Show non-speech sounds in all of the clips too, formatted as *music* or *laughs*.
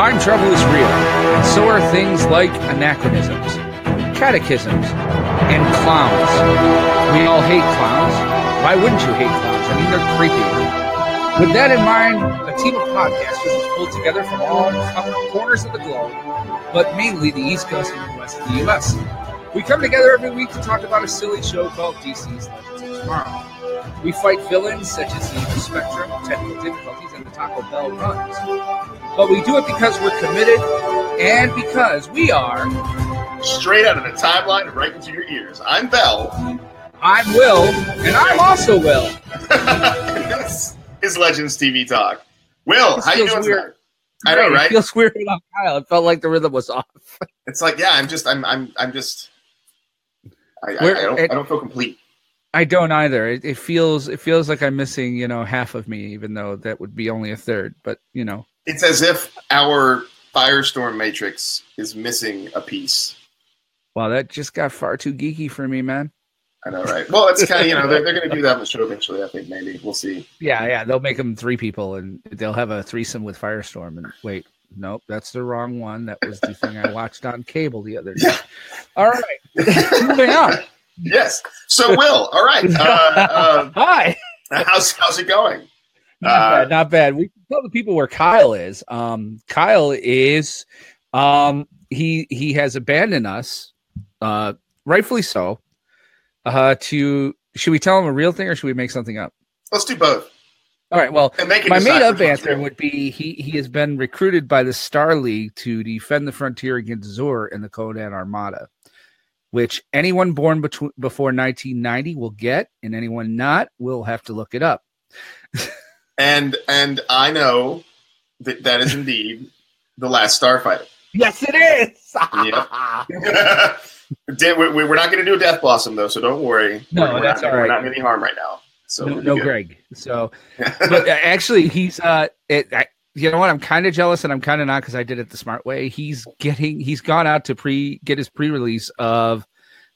Time travel is real, and so are things like anachronisms, catechisms, and clowns. We all hate clowns. Why wouldn't you hate clowns? I mean, they're creepy. With that in mind, a team of podcasters was pulled together from all corners of the globe, but mainly the East Coast and the West of the U.S. We come together every week to talk about a silly show called DC's Legends of Tomorrow. We fight villains such as the Spectrum, Technical Difficulties, Taco Bell runs. But we do it because we're committed and because we are straight out of the timeline and right into your ears. I'm Bell. I'm Will, and I'm also Will. *laughs* this is Legends TV Talk. Will, This how you doing? weird. tonight? I know, It right? feels weird without Kyle. It felt like the rhythm was off. It's like, yeah, I'm just, I'm, I'm, I'm just. I, I, I, don't, it- I don't feel complete. I don't either. It, it feels it feels like I'm missing, you know, half of me, even though that would be only a third. But you know, It's as if our Firestorm Matrix is missing a piece. wow, that just got far too geeky for me, man. I know, right? Well, it's kind of, you know, they're, they're going to do that on the show eventually. I think maybe we'll see. Yeah, yeah, they'll make them three people, and they'll have a threesome with Firestorm. And wait, nope, that's the wrong one. That was the thing I watched on cable the other day. Yeah. *laughs* All right, *laughs* moving on. Yes. So, Will, all right. Uh, *laughs* Hi. uh, how's how's it going? Not Uh, bad, not bad. We can tell the people where Kyle is. Um, Kyle is, um, he he has abandoned us, uh, rightfully so. Uh, to should we tell him a real thing or should we make something up? Let's do both. All right. Well, And make it my made up answer would be he he has been recruited by the Star League to defend the frontier against Xur and the Ko-Dan Armada, which anyone born between before 1990 will get, and anyone not will have to look it up. *laughs* And and I know that that is indeed the last Starfighter. Yes, it is. *laughs* Did- we- we- We're not going to do a Death Blossom though, so don't worry. No, we're, that's not, all right. We're not any harm right now. So no, no. Greg. So, *laughs* but uh, actually, he's uh, it, I, you know what? I'm kind of jealous, and I'm kind of not because I did it the smart way. He's getting, he's gone out to pre get his pre-release of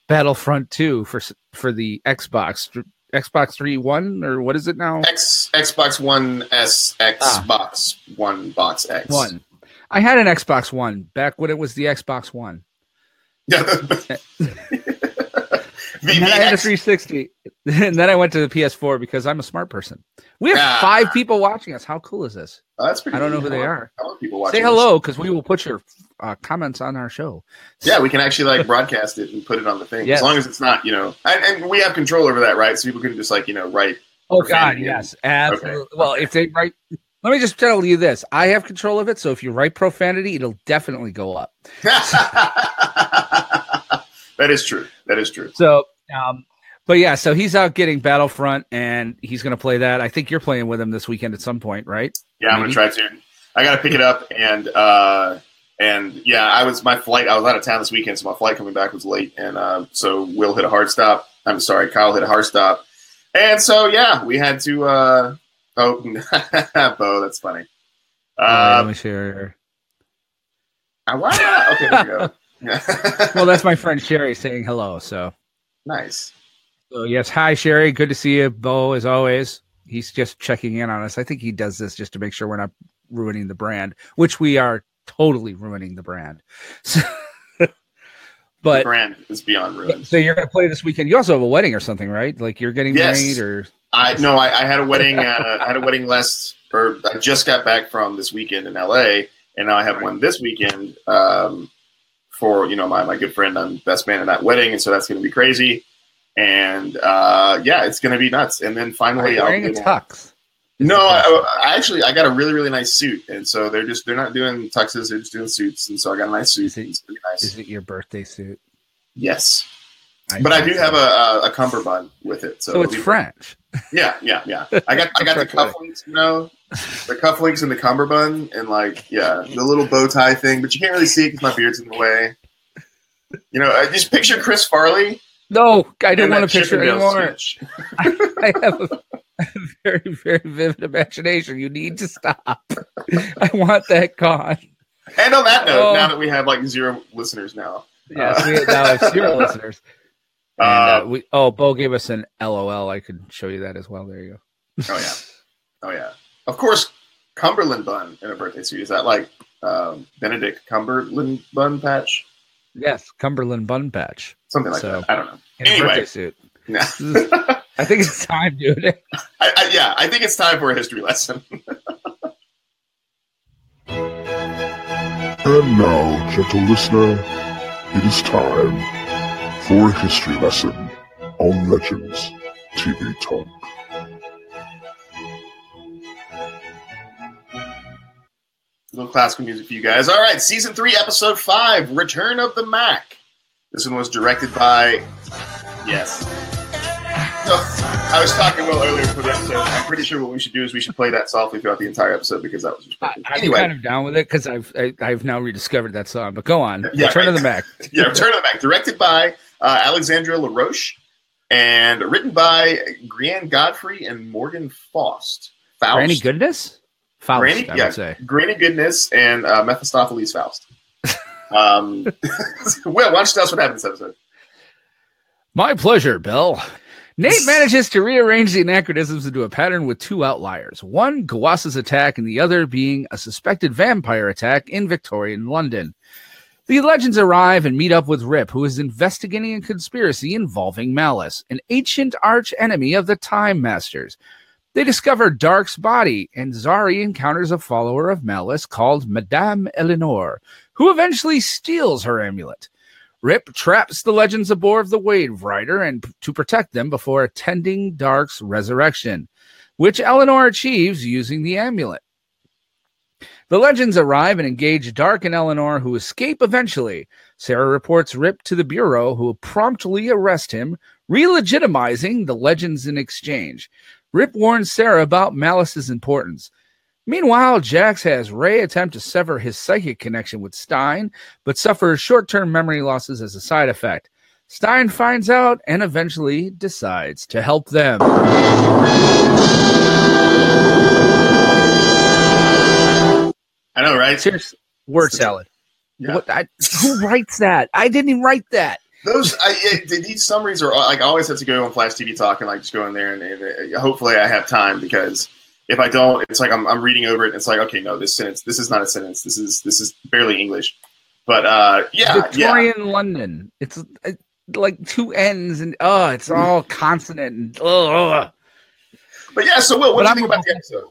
Battlefront Two for for the Xbox, Xbox Three One or what is it now? X Xbox One S Ah. Xbox One Box X One. I had an Xbox One back when it was the Xbox One. *laughs* *laughs* Yeah. *laughs* And then I had a 360, *laughs* and then I went to the PS4 because I'm a smart person. We have Ah. five people watching us. How cool is this? Oh, that's pretty. I don't know who they are. want- I want people watching. Say hello because we will put your uh, comments on our show. Yeah, we can actually like broadcast it and put it on the thing Yes. as long as it's not, you know, and, and we have control over that, right? So people can just like, you know, write. Oh God, yes, absolutely. Well, if they write, let me just tell you this: I have control of it. So if you write profanity, it'll definitely go up. *laughs* that is true. That is true. So, um, but yeah, so he's out getting Battlefront, and he's going to play that. I think you're playing with him this weekend at some point, right? Yeah, I'm gonna try to. I gotta pick it up and uh and yeah, I was my flight. I was out of town this weekend, so my flight coming back was late, and uh, so Will hit a hard stop. I'm sorry, Kyle hit a hard stop, and so yeah, we had to. uh Oh, *laughs* Bo, that's funny. Uh, let me share. uh, why not? Okay, there you go. *laughs* *laughs* Well, that's my friend Sherry saying hello. So, nice. so yes, hi Sherry, good to see you, Bo, as always. He's just checking in on us. I think he does this just to make sure we're not ruining the brand, which we are totally ruining the brand. So, *laughs* the but brand is beyond ruined. so you're going to play this weekend. You also have a wedding or something, right? Like you're getting Yes. married, or I no, I, I had a wedding. Uh, I had a wedding last, or I just got back from this weekend in LA, and now I have one this weekend um, for you know my my good friend. I'm best man at that wedding, and so that's going to be crazy. And uh, yeah, it's going to be nuts. And then are finally, you I'll wearing able- tux? No, I, I actually I got a really really nice suit, and so they're just they're not doing tuxes, they're just doing suits, and so I got a nice suit. Is it- It's pretty nice. Is it your birthday suit? yes, but I do have a, a, a cummerbund with it, so, So it's it'll French. *laughs* Yeah, yeah, yeah. I got I got the cufflinks, you know, the cufflinks and the cummerbund, and like yeah, the little bow tie thing. But you can't really see it because my beard's in the way. You know, I just picture Chris Farley. No, I don't want to that picture it Chippendale anymore. sketch. *laughs* I have a, *laughs* a very, very vivid imagination. You need to stop. I want that gone. And on that note, Oh. now that we have like zero listeners now, Yes, uh, we now have zero listeners. And, Uh, uh, we, oh, Bo gave us an LOL. I could show you that as well. There you go. oh yeah, oh yeah. Of course, Cumberland bun in a birthday suit is that like um, Benedict Cumberland bun patch, Yes, Cumberland Bun Patch something like So- that. I don't know. in a birthday suit. Yeah. *laughs* This is- I think it's time, dude. *laughs* I, I, yeah, I think it's time for a history lesson. *laughs* And now, gentle listener, it is time for a history lesson on Legends TV Talk. little classical music for you guys. All right, season three, episode five, Return of the Mack. This one was directed by, yes. So, I was talking well earlier for the episode. I'm pretty sure what we should do is we should play that softly throughout the entire episode because that was just I, perfect. I'm Anyway, kind of down with it because I've I, I've now rediscovered that song. But go on, Yeah, Return of the Mack. *laughs* yeah, Return of the Mack, directed by uh, Alexandra LaRoche and written by Grainne Godfree and Morgan Faust. Faust. Granny Goodness, Faust, Granny- I yeah. say. Granny Goodness and uh, Mephistopheles Faust. *laughs* Um, *laughs* Will, why don't you tell us what happened this episode? My pleasure, Bill. Nate manages to rearrange the anachronisms into a pattern with two outliers. One, Kuasa's attack, and the other being a suspected vampire attack in Victorian London. The legends arrive and meet up with Rip, who is investigating a conspiracy involving Malice, an ancient arch enemy of the Time Masters. They discover Darhk's body, and Zari encounters a follower of Malice called Madame Eleanor, who eventually steals her amulet. Rip traps the legends aboard the Waverider and to protect them before attending Darhk's resurrection, which Eleanor achieves using the amulet. The legends arrive and engage Darhk and Eleanor, who escape eventually. Sara reports Rip to the Bureau, who promptly arrest him, re-legitimizing the legends in exchange. Rip warns Sara about Malice's importance. Meanwhile, Jax has Ray attempt to sever his psychic connection with Stein, but suffers short term memory losses as a side effect. Stein finds out and eventually decides to help them. I know, right? Serious word salad. Yeah. What, I, who writes that? I didn't even write that. Those I, it, these summaries are like I always have to go on Flash TV Talk and like just go in there and, and uh, hopefully I have time because if I don't, it's like I'm, I'm reading over it. and It's like okay, no, this sentence, this is not a sentence. This is this is barely English. But uh, yeah, yeah, Victorian London. It's uh, like two N's and oh, it's all consonant and oh. but yeah. So, Will, what But do you I'm think about the episode?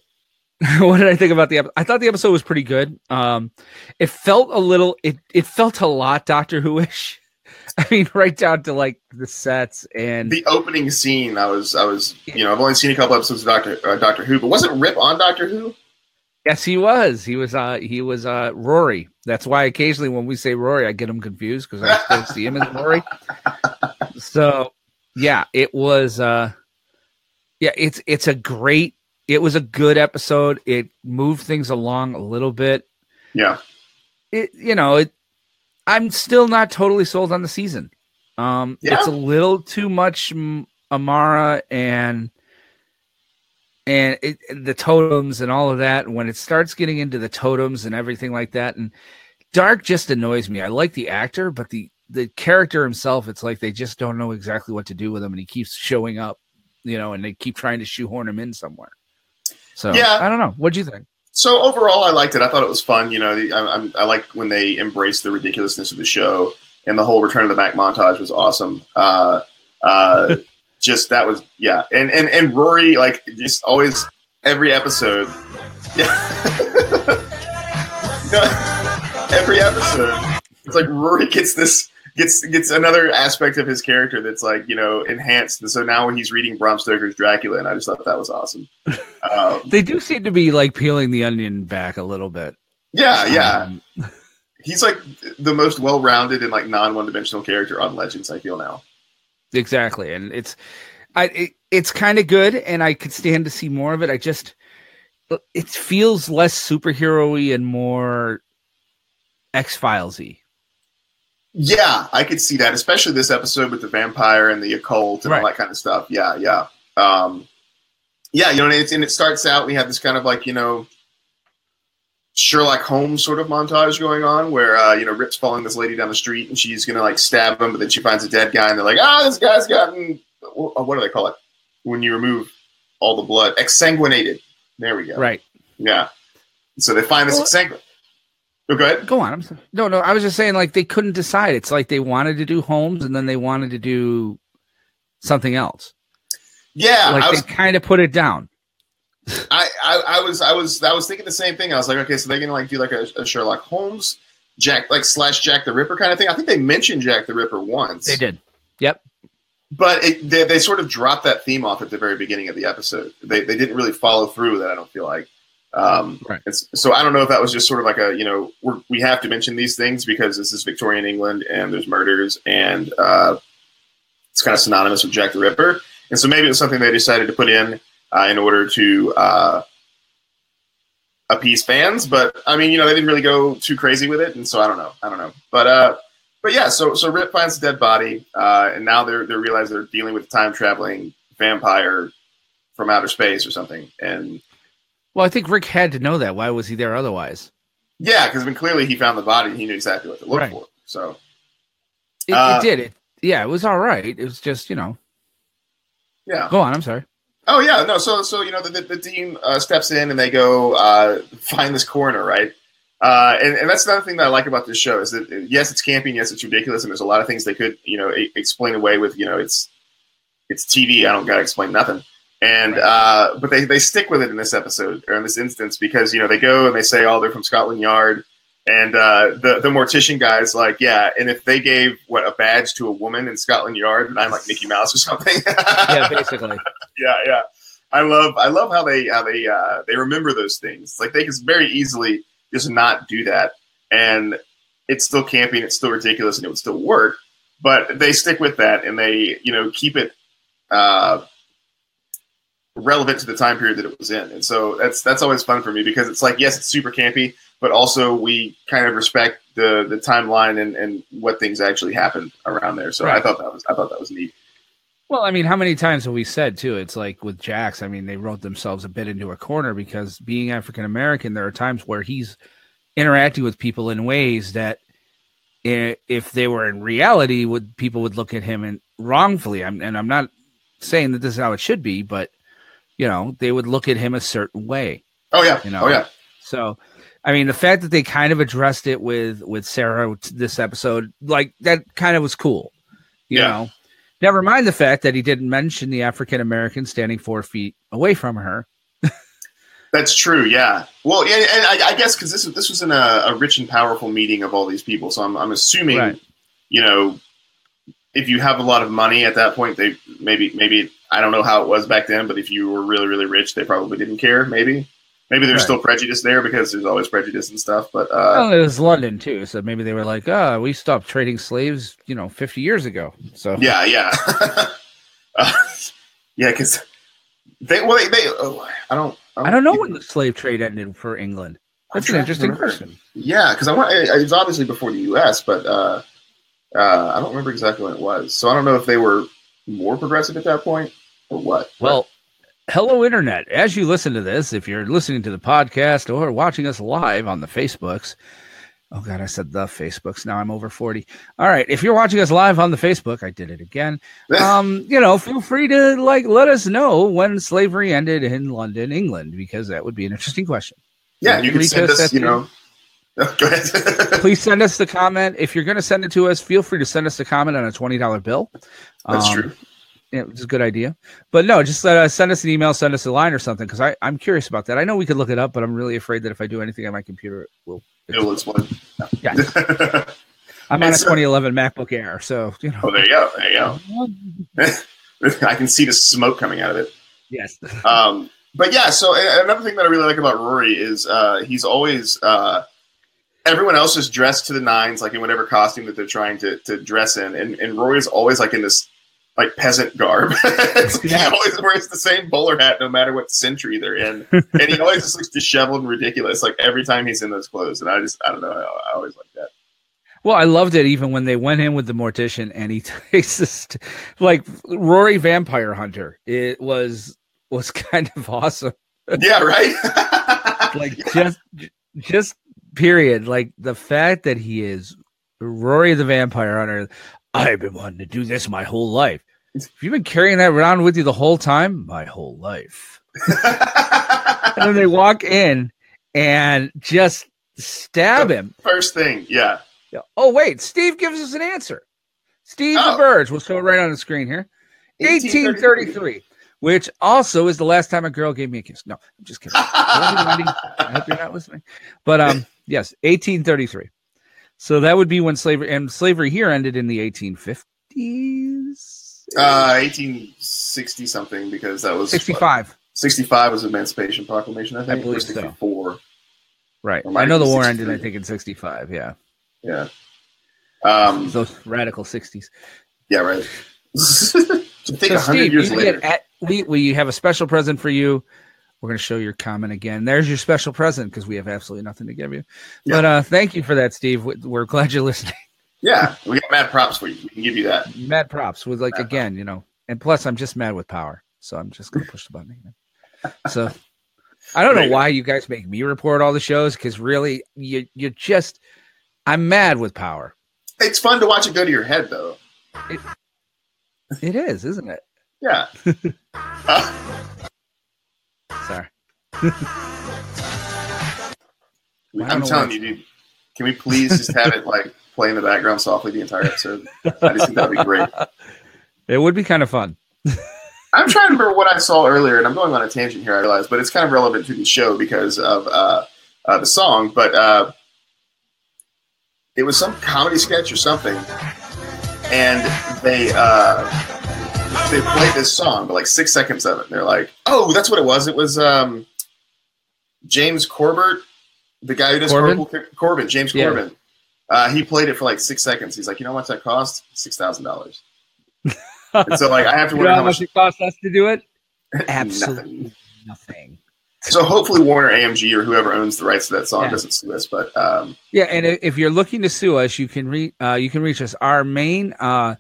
*laughs* what did I think about the episode? I thought the episode was pretty good. Um, it felt a little, it it felt a lot Doctor Who-ish. *laughs* I mean, right down to like the sets and The opening scene, I was, I was, you know, I've only seen a couple episodes of Doctor uh, Doctor Who, but wasn't Rip on Doctor Who? yes, he was. He was. Uh, he was. Uh, Rory. That's why occasionally when we say Rory, I get him confused because I still see him as Rory. *laughs* So yeah, it was. Uh, yeah, it's it's a great. It was a good episode. It moved things along a little bit. Yeah, it you know it i'm still not totally sold on the season um Yeah? it's a little too much amara and and it, the totems and all of that when it starts getting into the totems and everything like that and Darhk just annoys me i like the actor but the the character himself it's like they just don't know exactly what to do with him and he keeps showing up you know and they keep trying to shoehorn him in somewhere so Yeah. i don't know what do you think So overall, I liked it. I thought it was fun. You know, the- I, I'm, I like when they embrace the ridiculousness of the show, and the whole Return of the Mack montage was awesome. Uh, uh, *laughs* just that was yeah, and and and Rory like just always every episode, *laughs* yeah, every episode. It's like Rory gets this gets gets another aspect of his character that's like you know enhanced. And so now when he's reading Bram Stoker's Dracula, and I just thought that was awesome. Um, *laughs* they do seem to be like peeling the onion back a little bit yeah, yeah. Um, *laughs* he's like the most well-rounded and like non-one-dimensional character on Legends. I feel now. exactly and it's i it, it's kind of good and i could stand to see more of it i just it feels less superhero-y and more x-filesy Yeah, I could see that, especially this episode with the vampire and the occult and Right. all that kind of stuff. Yeah, yeah, um, yeah. You know, and, it's, and it starts out. We have this kind of like you know Sherlock Holmes sort of montage going on, where uh, you know Rip's following this lady down the street and she's gonna like stab him, but then she finds a dead guy and they're like, ah, this guy's gotten what do they call it when you remove all the blood? Exsanguinated. There we go. right Yeah. So they find this Well- exsanguin- Oh, go ahead. Go on. I'm sorry. No, no. I was just saying, like they couldn't decide. It's like they wanted to do Holmes, and then they wanted to do something else. Yeah, like I was, they kind of put it down. I, I, I was, I was, I was thinking the same thing. I was like, okay, so they're gonna like do like a, a Sherlock Holmes, Jack, like slash Jack the Ripper kind of thing. I think they mentioned Jack the Ripper once. They did. Yep. but it, they, they sort of dropped that theme off at the very beginning of the episode. They, they didn't really follow through with that. I don't feel like. Um, Right. it's, so I don't know if that was just sort of like a you know we're, we have to mention these things because this is Victorian England and there's murders and uh, it's kind of synonymous with Jack the Ripper, and so maybe it was something they decided to put in uh, in order to uh, appease fans. But I mean, you know, they didn't really go too crazy with it, and so I don't know. I don't know. But uh, but yeah, so so Rip finds a dead body, uh, and now they're they realize they're dealing with a time traveling vampire from outer space or something. And Well, I think Rick had to know that. Why was he there otherwise? yeah, because I mean, clearly he found the body, he knew exactly what to look Right. for. So It, Uh, it did. It. Yeah, it was all right. It was just you know. yeah. Go on. I'm sorry. Oh yeah, no. So so you know the the, the team uh, steps in and they go uh, find this coroner, right? Uh, and, and that's another thing that I like about this show is that yes, it's campy, and yes, it's ridiculous, and there's a lot of things they could you know e- explain away with you know it's it's TV. I don't gotta explain nothing. And uh, but they they stick with it in this episode or in this instance because you know they go and they say oh they're from Scotland Yard. And uh, the the mortician guy's like, yeah, and if they gave what a badge to a woman in Scotland Yard, and I'm like Mickey Mouse or something. *laughs* Yeah, basically. yeah, yeah. I love I love how they how they uh, they remember those things. Like they can very easily just not do that, and it's still campy and it's still ridiculous and it would still work. But they stick with that and they you know keep it uh, relevant to the time period that it was in. And so that's that's always fun for me because it's like yes, it's super campy, but also we kind of respect the the timeline and, and what things actually happened around there. So I thought that was I thought that was neat. Well, I mean, how many times have we said too? It's like with Jax. I mean, they wrote themselves a bit into a corner because being African American, there are times where he's interacting with people in ways that, if they were in reality, would people would look at him and wrongfully. I'm, and I'm not saying that this is how it should be, but you know, they would look at him a certain way. Oh yeah, You know, oh yeah. So, I mean, the fact that they kind of addressed it with with Sara this episode, like that, kind of was cool. You Yeah. know, never mind the fact that he didn't mention the African American standing four feet away from her. *laughs* That's true. Yeah. Well, yeah, and I, I guess because this this was in a, a rich and powerful meeting of all these people, so I'm I'm assuming, Right. you know, if you have a lot of money at that point, they maybe maybe I don't know how it was back then, but if you were really really rich, they probably didn't care. Maybe maybe there's Right. still prejudice there because there's always prejudice and stuff. But uh, well, it was London too, so maybe they were like, "Ah, we stopped trading slaves, you know, fifty years ago." So yeah, yeah, *laughs* uh, yeah, because they well they, they oh, I don't I don't know when the slave trade ended for England. That's I'm an interesting question. Yeah, because I want it- it's obviously before the U.S., but uh, uh, I don't remember exactly when it was. So I don't know if they were more progressive at that point or what. Well, hello, Internet. As you listen to this, if you're listening to the podcast or watching us live on the Facebooks, oh, God, I said the Facebooks. Now I'm over 40. All right. If you're watching us live on the Facebook, I did it again. *laughs* Um, you know, feel free to like let us know when slavery ended in London, England, because that would be an interesting question. yeah, you can send us us, you know. *laughs* Go ahead. *laughs* Please send us the comment. If you're going to send it to us, feel free to send us a comment on a $20 bill. That's Um, true. Yeah, it's a good idea. But no, just uh, send us an email, send us a line or something, because I'm curious about that. I know we could look it up, but I'm really afraid that if I do anything on my computer, it will. It'll explode. Yeah, *laughs* I'm on a- 2011 MacBook Air, so you know. Oh, there you go. There you go. I can see the smoke coming out of it. Yes. Um, but yeah, so another thing that I really like about Rory is uh, he's always uh, everyone else is dressed to the nines, like in whatever costume that they're trying to, to dress in, and, and is always like in this like peasant garb. *laughs* Like Yeah. He always wears the same bowler hat no matter what century they're in, *laughs* and he always just looks disheveled and ridiculous like every time he's in those clothes. And I just I don't know, I, I always like that. Well, I loved it even when they went in with the mortician and he *laughs* takes this like Rory Vampire Hunter. It was was kind of awesome. Yeah, right. Like just just period. Like the fact that he is Rory the Vampire Hunter. I've been wanting to do this my whole life. If you've been carrying that around with you the whole time, my whole life. *laughs* And then they walk in and just Stab him. First thing, yeah. Yeah. Oh wait, Steve gives us an answer. Steve Oh. the Birds. We'll show it right on the screen here. 1833, which also is the last time a girl gave me a kiss. No, I'm just kidding. *laughs* I love you, Wendy. I hope you're not listening. But um, yes, 1833. So that would be when slavery and slavery here ended in the 1850s. Uh, 1860 something because that was what, 65. 65 was Emancipation Proclamation, I think. I believe or so. 64. Right. Or I know the war ended, I think, in 65. Yeah. Yeah. Um, Those radical 60s. yeah, right. *laughs* to think So, hundred Steve, years you later. get at, we, we have a special present for you. We're going to show your comment again. There's your special present because we have absolutely nothing to give you. Yeah. But uh, thank you for that, Steve. We- We're glad you're listening. *laughs* yeah, we got mad props for you. We can give you that. Mad props with like Mad again, you know, and plus I'm just mad with power, so I'm just going to push the button again. *laughs* So I don't know There you go. why you guys make me report all the shows because really you you just I'm mad with power. It's fun to watch it go to your head, though. It is, isn't it? Yeah. Uh, Sorry. I don't *laughs* I'm telling you, dude. Can we please just have it like play in the background softly the entire episode? I just think that'd be great. It would be kind of fun. *laughs* I'm trying to remember what I saw earlier, and I'm going on a tangent here. I realize, but it's kind of relevant to the show because of uh, uh, the song. But uh, it was some comedy sketch or something, and they uh, they played this song, but like six seconds of it. And they're like, "Oh, that's what it was. It was um, James Corbett, the guy who does Corbin? Corbin. Corbin, James Yeah. Corbin. Uh, he played it for like six seconds. He's like, "You know how much that cost? Six thousand dollars." And so, like, I have to *laughs* wonder know how much it costs us to do it? *laughs* Absolutely nothing. nothing. So hopefully Warner AMG or whoever owns the rights to that song Yeah. doesn't sue us. But um, Yeah, and if you're looking to sue us, you can reach uh, you can reach us. Our main uh,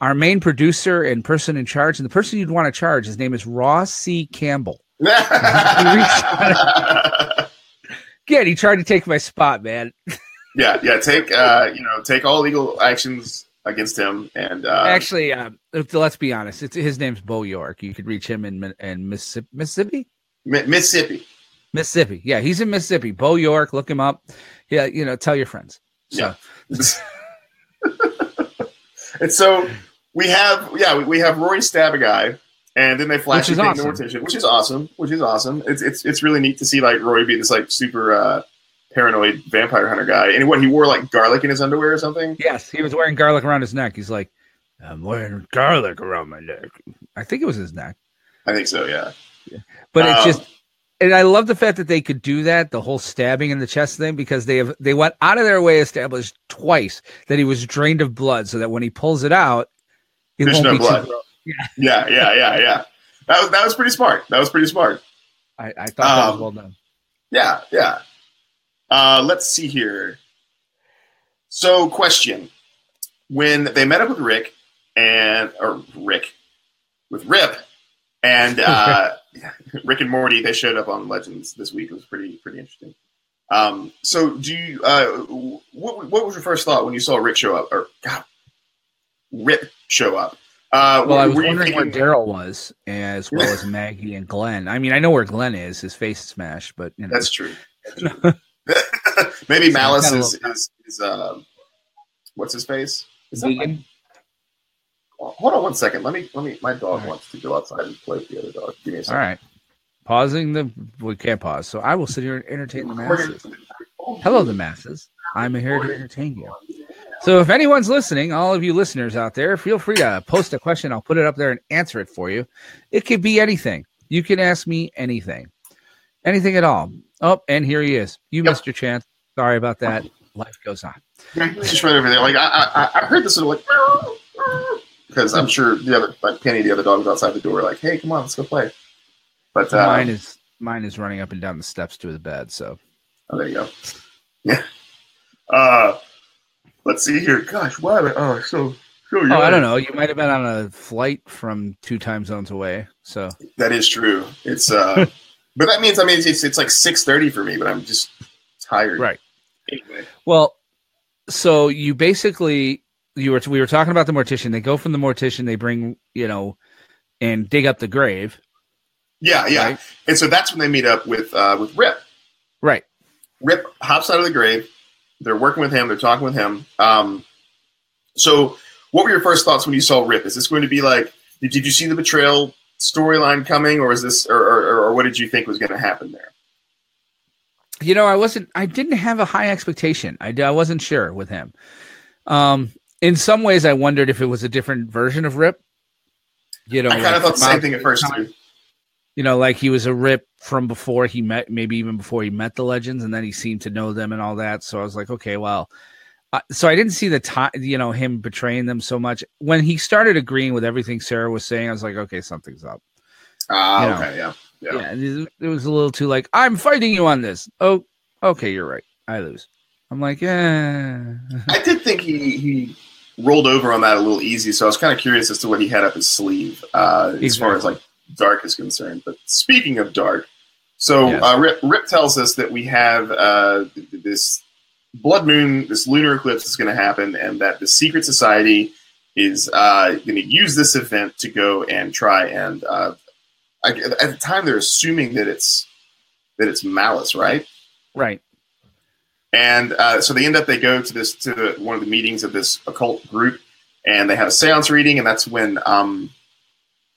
our main producer and person in charge, and the person you'd want to charge, his name is Ross C. Campbell. *laughs* Again, he tried to take my spot, man. *laughs* yeah, yeah, take uh, you know take all legal actions against him and uh, Actually, um, let's be honest. It's his name's Bo York. You could reach him in in Mississippi. Mississippi. Mi- Mississippi. Mississippi. Yeah, he's in Mississippi. Bo York. Look him up. Yeah, you know, tell your friends. So, Yeah. *laughs* and so we have yeah we, we have Rory stab a guy. And then they flash Which is awesome. the mortician, which is awesome. Which is awesome. It's it's it's really neat to see like Roy be this like super uh, paranoid vampire hunter guy. And what he wore like garlic in his underwear or something. Yes, he was wearing garlic around his neck. He's like, I'm wearing garlic around my neck. I think it was his neck. I think so. Yeah. But it's Um, just and I love the fact that they could do that, the whole stabbing in the chest thing, because they have they went out of their way to establish twice that he was drained of blood, so that when he pulls it out, it There's won't no be too blood. gross. *laughs* Yeah. Yeah. Yeah. Yeah. That was that was pretty smart. That was pretty smart. I, I thought that was Um, well done. Yeah, yeah. Uh, let's see here. So, question: When they met up with Rick and or Rick with Rip and uh, *laughs* *laughs* Rick and Morty, they showed up on Legends this week. It was pretty pretty interesting. Um, so, do you uh, what what was your first thought when you saw Rick show up or God, Rip show up? Uh, Well, I was were you wondering where Daryl was, as *laughs* well as Maggie and Glenn. I mean, I know where Glenn is. His face is smashed, but you know, That's true. *laughs* Maybe So Malice kinda is is, is um, what's his face? Is that Negan. Hold on one second. Let me let me. My dog All right. wants to go outside and play with the other dog. Give me a second. right, pausing the we can't pause, so I will sit here and entertain the masses. Hello, the masses. I'm here to entertain you. So, if anyone's listening, all of you listeners out there, feel free to post a question. I'll put it up there and answer it for you. It could be anything. You can ask me anything, anything at all. Oh, and here he is. You Yep. missed your chance. Sorry about that. Life goes on. Yeah, just right over there. Like I, I, I heard this little like because I'm sure the other like Penny, the other dog was outside the door. Like, hey, come on, let's go play. But uh, mine is mine is running up and down the steps to his bed. So oh, there you go. Yeah. Uh, let's see here. Gosh, why? am I- Oh, so so. oh, I don't know. You might have been on a flight from two time zones away. So That is true. It's uh, *laughs* but that means I mean it's it's like six thirty for me, but I'm just tired. right. Anyway. Well, so you basically you were we were talking about the mortician. They go from the mortician. They bring you know and dig up the grave. Yeah, yeah. Right. And so that's when they meet up with uh with Rip. Right. Rip hops out of the grave. They're working with him. They're talking with him. Um, so, what were your first thoughts when you saw Rip? Is this going to be like? Did, did you see the betrayal storyline coming, or is this, or, or, or what did you think was going to happen there? You know, I wasn't. I didn't have a high expectation. I, I wasn't sure with him. Um, in some ways, I wondered if it was a different version of Rip. You know, I kind like of thought the same thing at first too. You know, like he was a rip from before he met, maybe even before he met the legends, and then he seemed to know them and all that. So I was like, okay, well, uh, so I didn't see the time, you know, him betraying them so much. When he started agreeing with everything Sara was saying, I was like, okay, something's up. Ah, know. okay, yeah, yeah. Yeah, it, it was a little too like, I'm fighting you on this. Oh, okay, you're right. I lose. I'm like, yeah. I did think he he rolled over on that a little easy, so I was kind of curious as to what he had up his sleeve uh, as far as like Darhk is concerned. But speaking of Darhk, so Yes. uh, Rip, Rip tells us that we have uh, this blood moon, this lunar eclipse is going to happen, and that the secret society is uh, going to use this event to go and try and. Uh, I, at the time, they're assuming that it's that it's malice, right? right. And uh, so they end up they go to this to the, one of the meetings of this occult group, and they have a seance reading, and that's when um,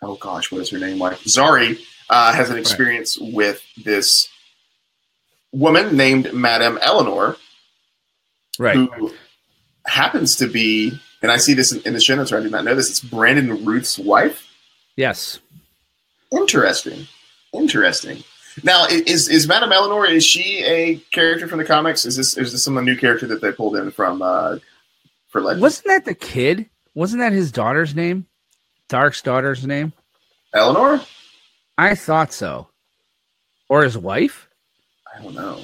oh gosh, what is her name? Like Zari uh, has an experience with this woman named Madame Eleanor, Right. who happens to be, and I see this in, in the show notes. Or I did not know this. It's Brandon Routh's wife. Yes. Interesting, interesting. Now, is is Madame Eleanor? Is she a character from the comics? Is this is this some new character that they pulled in from uh, for Legends? Wasn't that the kid? Wasn't that his daughter's name? Darhk's daughter's name? Eleanor? I thought so. Or his wife? I don't know.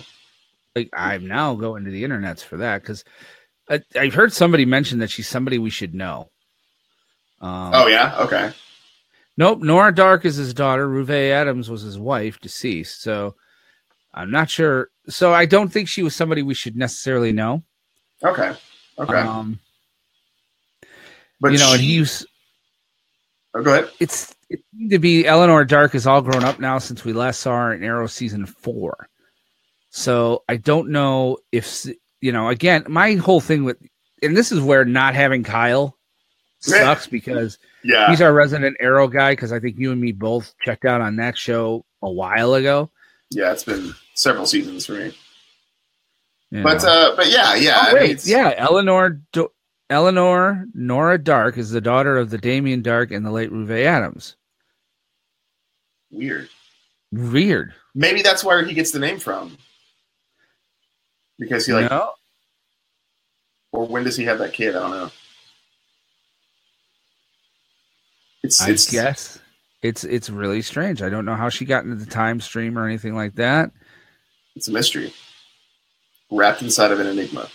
like I'm now going to the internets for that because I've heard somebody mention that she's somebody we should know. Um, Oh yeah, okay. Nope. Nora Darhk is his daughter. Ruve Adams was his wife, deceased. So I'm not sure. So I don't think she was somebody we should necessarily know. Okay. Okay. Um, but you know, and she- he's oh, go ahead. it's it seemed to be Eleanor Darhk is all grown up now since we last saw her in Arrow season four. So I don't know if you know. Again, my whole thing with and this is where not having Kyle *laughs* sucks because Yeah. he's our resident Arrow guy. Because I think you and me both checked out on that show a while ago. Yeah, it's been several seasons for me. But uh but yeah, yeah. Oh, I mean, wait, yeah, Eleanor. Do- Eleanor Nora Darhk is the daughter of the Damien Darhk and the late Ruve Adams. Weird. Weird. Maybe that's where he gets the name from. Because he like no? or when does he have that kid? I don't know. It's I it's guess it's it's really strange. I don't know how she got into the time stream or anything like that. it's a mystery. Wrapped inside of an enigma.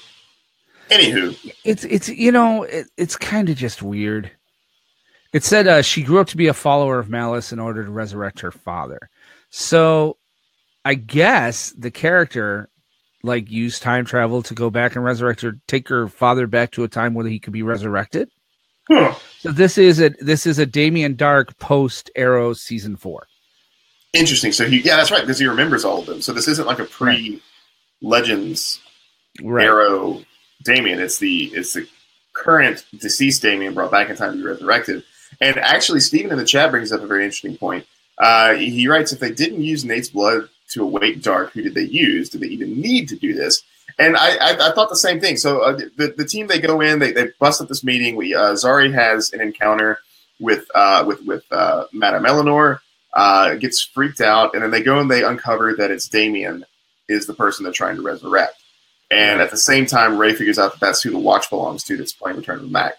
Anywho, It's it's you know it, it's kind of just weird. It said uh, she grew up to be a follower of Malice in order to resurrect her father. So, I guess the character like used time travel to go back and resurrect her, take her father back to a time where he could be resurrected. Huh. So this is a this is a Damien Darhk post Arrow season four. interesting. So he yeah, that's right, because he remembers all of them. So this isn't like a pre Legends Right. Arrow Damien. It's the it's the current deceased Damien brought back in time to be resurrected. And actually, Stephen in the chat brings up a very interesting point. Uh, he writes, if they didn't use Nate's blood to awake Darhk, who did they use? Did they even need to do this? And I, I, I thought the same thing. So uh, the, the team they go in, they, they bust up this meeting. We uh, Zari has an encounter with uh, with with uh, Madame Eleanor, uh, gets freaked out, and then they go and they uncover that it's Damien is the person they're trying to resurrect. And at the same time, Ray figures out that that's who the watch belongs to that's playing Return of the Mack.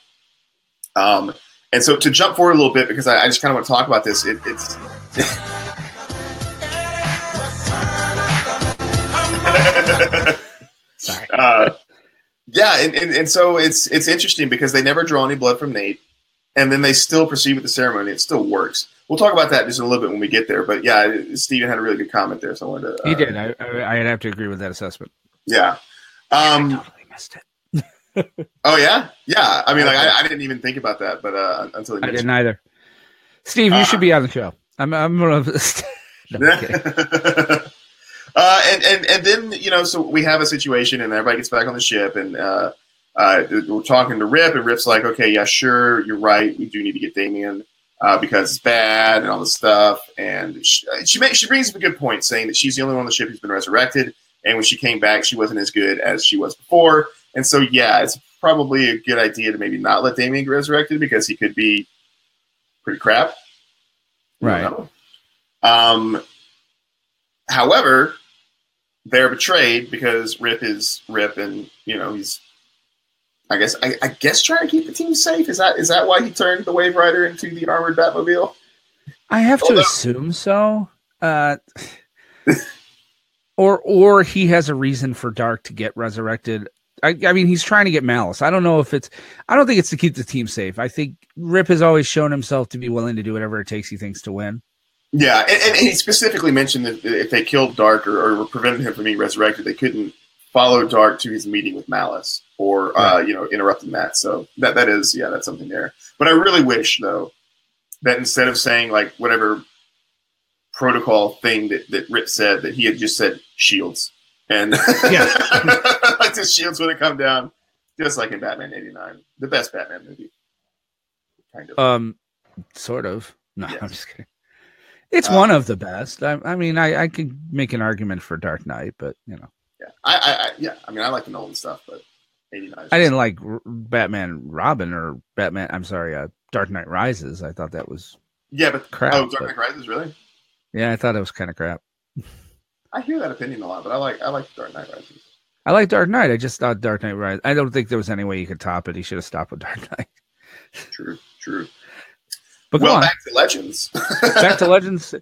Um, and so to jump forward a little bit, because I, I just kind of want to talk about this, it, it's. *laughs* Sorry. uh, yeah, and, and, and so it's it's interesting because they never draw any blood from Nate, and then they still proceed with the ceremony. It still works. We'll talk about that just in a little bit when we get there. But yeah, Steven had a really good comment there, so I wanted to. He uh, did. I, I I'd have to agree with that assessment. Yeah. Um, totally missed it. *laughs* oh yeah, yeah. I mean, like I, I didn't even think about that, but uh, until I didn't either. Steve, you Uh, should be on the show. I'm I'm *laughs* no, I'm. *laughs* Uh, and, and and then you know, so we have a situation, and everybody gets back on the ship, and uh, uh, we're talking to Rip, and Rip's like, "Okay, yeah, sure, you're right. We do need to get Damien uh, because it's bad and all this stuff." And she she, makes, she brings up a good point, saying that she's the only one on the ship who's been resurrected, and when she came back, she wasn't as good as she was before. And so, yeah, it's probably a good idea to maybe not let Damien get resurrected because he could be pretty crap. Right. Um, however, they're betrayed because Rip is Rip, and you know he's. I guess I, I guess trying to keep the team safe. Is that is that why he turned the Waverider into the armored Batmobile? I have to assume so. Uh, *laughs* or or he has a reason for Darhk to get resurrected. I, I mean, he's trying to get Malice. I don't know if it's. I don't think it's to keep the team safe. I think Rip has always shown himself to be willing to do whatever it takes he thinks to win. Yeah, and, and, he specifically mentioned that if they killed Darhk or, or prevented him from being resurrected, they couldn't follow Darhk to his meeting with Malice or uh, you know interrupting that. So that that is yeah, that's something there. But I really wish though that instead of saying like whatever protocol thing that, that Rip said, that he had just said shields and *laughs* Yeah. *laughs* like the shields would have come down just like in Batman '89, the best Batman movie, kind of. Um, sort of. No, Yes. I'm just kidding. It's Um, one of the best. I, I mean, I, I could make an argument for Dark Knight, but you know, yeah, I, I, I yeah, I mean I like the Nolan stuff, but '89. I didn't like R- Batman Robin or Batman. I'm sorry, uh, Dark Knight Rises. I thought that was Yeah, but crap. oh, Dark but- Knight Rises, really? Yeah, I thought it was kind of crap. I hear that opinion a lot, but I like I like Dark Knight Rises. I like Dark Knight. I just thought Dark Knight Rises. I don't think there was any way you could top it. He should have stopped with Dark Knight. True, true. But well, on. back to Legends. back to *laughs* Legends.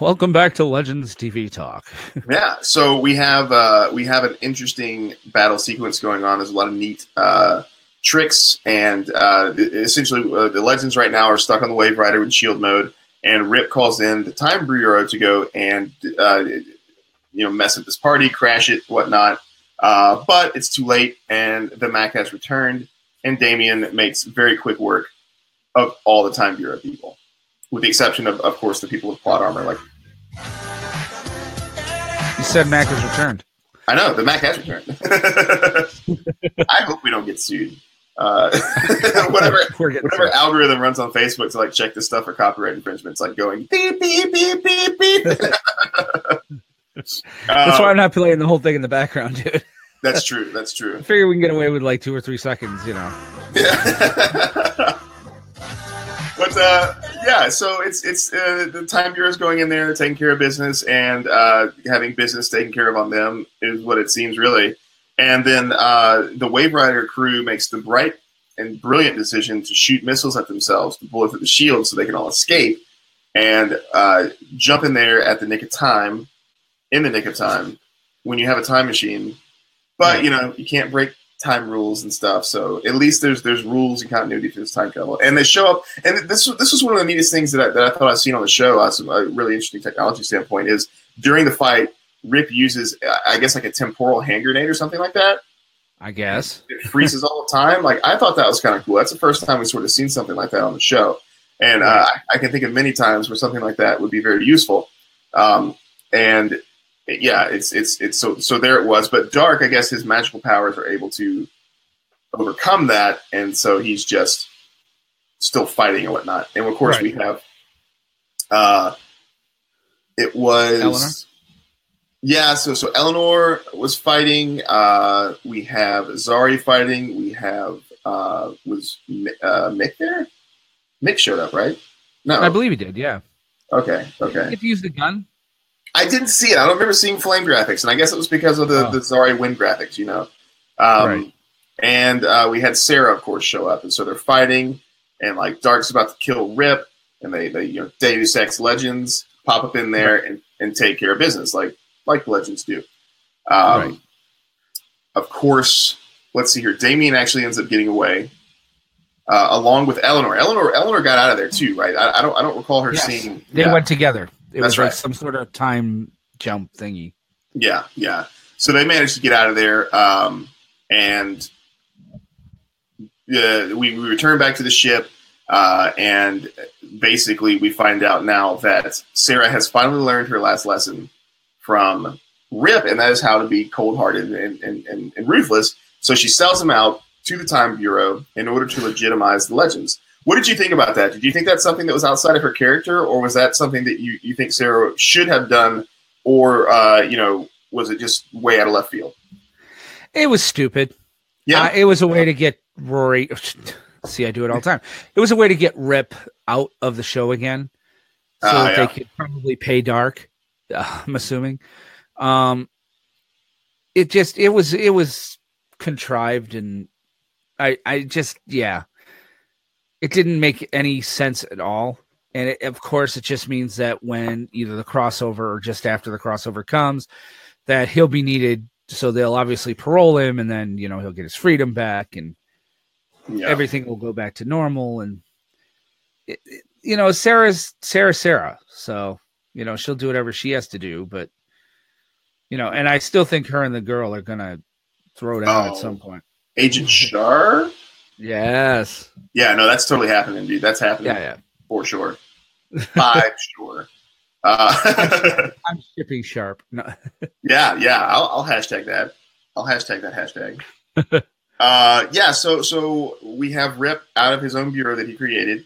Welcome back to Legends TV Talk. *laughs* yeah, so we have uh, we have an interesting battle sequence going on. There's a lot of neat uh, tricks, and uh, essentially uh, the Legends right now are stuck on the Waverider in Shield mode, and Rip calls in the Time Bureau to go and uh, you know mess up this party, crash it, whatnot. Uh, but it's too late, and the Mac has returned, and Damien makes very quick work of all the Time Bureau people, with the exception of, of course, the people with plot armor. Like You said Mac has returned. I know the Mac has returned. *laughs* I hope we don't get sued. Uh, *laughs* whatever, *laughs* whatever algorithm runs on Facebook to like check this stuff for copyright infringements, like going beep beep beep beep beep. *laughs* That's Uh, why I'm not playing the whole thing in the background, dude. that's true. That's true. I figure we can get away with like two or three seconds, you know. Yeah. but uh, yeah, so it's it's uh, the time bureau's going in there, taking care of business, and uh, having business taken care of on them is what it seems really. And then uh, the Waverider crew makes the bright and brilliant decision to shoot missiles at themselves to blow through the shield so they can all escape and uh, jump in there at the nick of time, in the nick of time, when you have a time machine. But you know you can't break time rules and stuff. So at least there's there's rules and continuity to this time travel. And they show up. And this this was one of the neatest things that I, that I thought I'd seen on the show. Uh, a really interesting technology standpoint is during the fight, Rip uses I guess like a temporal hand grenade or something like that. I guess. It freezes all the time. Like I thought that was kind of cool. That's the first time we sort of seen something like that on the show. And uh, I- I can think of many times where something like that would be very useful. Um, and yeah, it's it's it's so so there it was. But Darhk, I guess his magical powers are able to overcome that, and so he's just still fighting and whatnot. And of course, Right. we have uh, it was Eleanor? Yeah. So so Eleanor was fighting. Uh, we have Zari fighting. We have uh, was uh, Mick there? Mick showed up, right? No. I believe he did, yeah. okay. Okay. If you use the gun. I didn't see it. I don't remember seeing flame graphics, and I guess it was because of the, Oh. the Zari wind graphics, you know. Um, Right. And uh, we had Sara, of course, show up, and so they're fighting, and like Darhk's about to kill Rip, and they they you know Deus Ex Legends pop up in there and, and take care of business, like like Legends do. Um, Right. Of course, let's see here. Damien actually ends up getting away. Uh, along with Eleanor, Eleanor, Eleanor got out of there too, right? I, I don't, I don't recall her Yes. seeing. They yeah. went together. It That's was like right. some sort of time jump thingy. Yeah, yeah. So they managed to get out of there, um, and uh, we, we return back to the ship, uh, and basically we find out now that Sara has finally learned her last lesson from Rip, and that is how to be cold hearted and, and, and, and ruthless. So she sells him out to the Time Bureau in order to legitimize the legends. What did you think about that? Did you think that's something that was outside of her character, or was that something that you, you think Sara should have done, or uh, you know, was it just way out of left field? It was stupid. Yeah, Uh, it was a way to get Rory. *laughs* See, I do it all the time. It was a way to get Rip out of the show again, so that yeah. they could probably pay Darhk. *laughs* I'm assuming. Um, it just it was it was contrived, and I I just yeah, it didn't make any sense at all. And it, of course, it just means that when either the crossover or just after the crossover comes, that he'll be needed. So they'll obviously parole him, and then you know he'll get his freedom back, and yeah. everything will go back to normal. And it, it- you know, Sara's Sara, Sara. So you know she'll do whatever she has to do. But you know, and I still think her and the girl are gonna throw down Oh. at some point. Agent Sharpe. Yes. Yeah, no, that's totally happening, dude. That's happening Yeah, yeah. for sure. *laughs* Five sure. Uh, *laughs* I'm shipping sharp. No. *laughs* yeah, yeah. I'll, I'll hashtag that. I'll hashtag that hashtag. uh, yeah. So so we have Rip out of his own bureau that he created,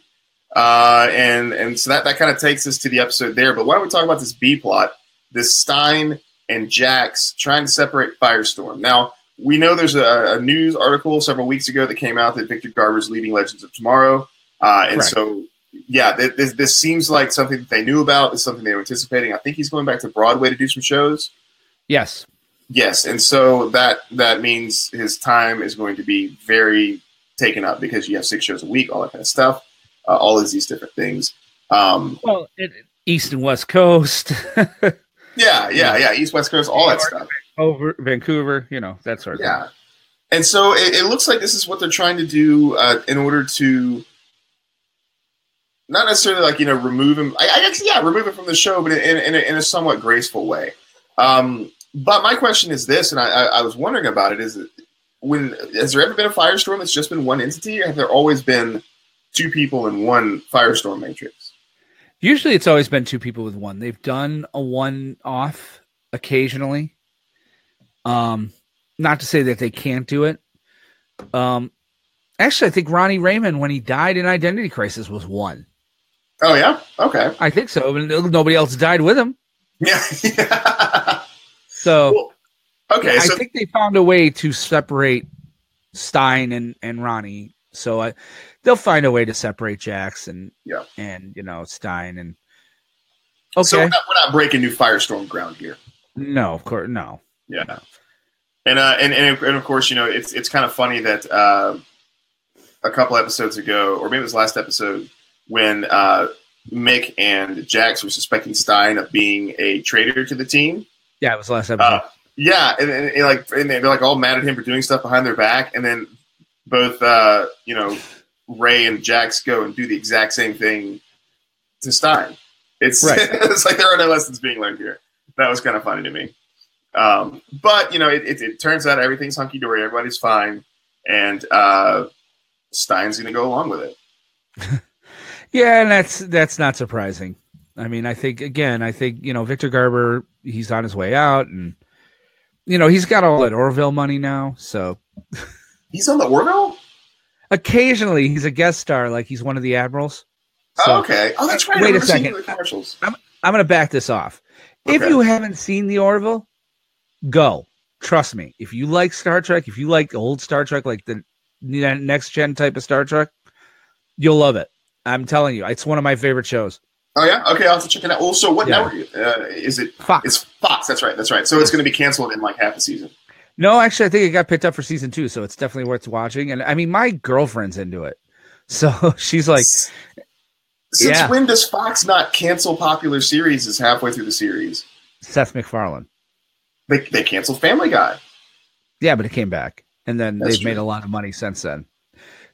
uh, and and so that that kind of takes us to the episode there. But why don't we talk about this B plot? This Stein and Jax trying to separate Firestorm. Now we know there's a, a news article several weeks ago that came out that Victor Garber's leading Legends of Tomorrow, uh, and Correct. so yeah, th- this, this seems like something that they knew about. It's something they were anticipating. I think he's going back to Broadway to do some shows. Yes. Yes, and so that that means his time is going to be very taken up because you have six shows a week, all that kind of stuff, uh, all of these different things. Um, Well, it, East and West Coast, *laughs* yeah, yeah, yeah. East West Coast, all that stuff. over Vancouver, you know that sort of Yeah, and so it, it looks like this is what they're trying to do uh, in order to not necessarily like you know remove him. I, I guess yeah, remove him from the show, but in, in, a, in a somewhat graceful way. Um, but my question is this, and I, I, I was wondering about it: is it, when has there ever been a firestorm that's just been one entity, or have there always been two people in one firestorm matrix? Usually, it's always been two people with one. They've done a one-off occasionally. Um, not to say that they can't do it. Um, actually, I think Ronnie Raymond, when he died in Identity Crisis, was one. Oh yeah, okay, I think so. Nobody else died with him. yeah, *laughs* yeah. So Well, okay, I so think they found a way to separate Stein and and Ronnie. So I, they'll find a way to separate Jax and Yeah. and you know Stein and okay. so we're not, we're not breaking new firestorm ground here. no, of course, no. Yeah, and uh, and, and and of course, you know, it's it's kind of funny that uh, a couple episodes ago, or maybe it was last episode, when uh, Mick and Jax were suspecting Stein of being a traitor to the team. Yeah, it was last episode. Uh, yeah, and, and, and like and they're like all mad at him for doing stuff behind their back, and then both uh, you know Ray and Jax go and do the exact same thing to Stein. It's Right. *laughs* it's like there are no lessons being learned here. That was kind of funny to me. Um, but you know, it, it, it turns out everything's hunky dory, everybody's fine, and uh, Stein's going to go along with it. *laughs* Yeah, and that's that's not surprising. I mean, I think again, I think you know Victor Garber, he's on his way out, and you know he's got all that Orville money now. So He's on the Orville. Occasionally he's a guest star, like he's one of the admirals. So oh, okay. Oh, that's right. Wait a second. commercials. I'm going to back this off. If you haven't seen the Orville, go. Trust me. If you like Star Trek, if you like old Star Trek, like the next gen type of Star Trek, you'll love it. I'm telling you, it's one of my favorite shows. Oh yeah. Okay, I'll have to check it out. Also, what Yeah. network uh, is it? Fox. It's Fox. That's right. That's right. So it's going to be canceled in like half a season. No, actually, I think it got picked up for season two, so it's definitely worth watching. And I mean, my girlfriend's into it, *laughs* so she's like, S- Since Yeah. when does Fox not cancel popular series? Is halfway through the series. Seth MacFarlane. They they canceled Family Guy. Yeah, but it came back, and then That's they've made a lot of money since then.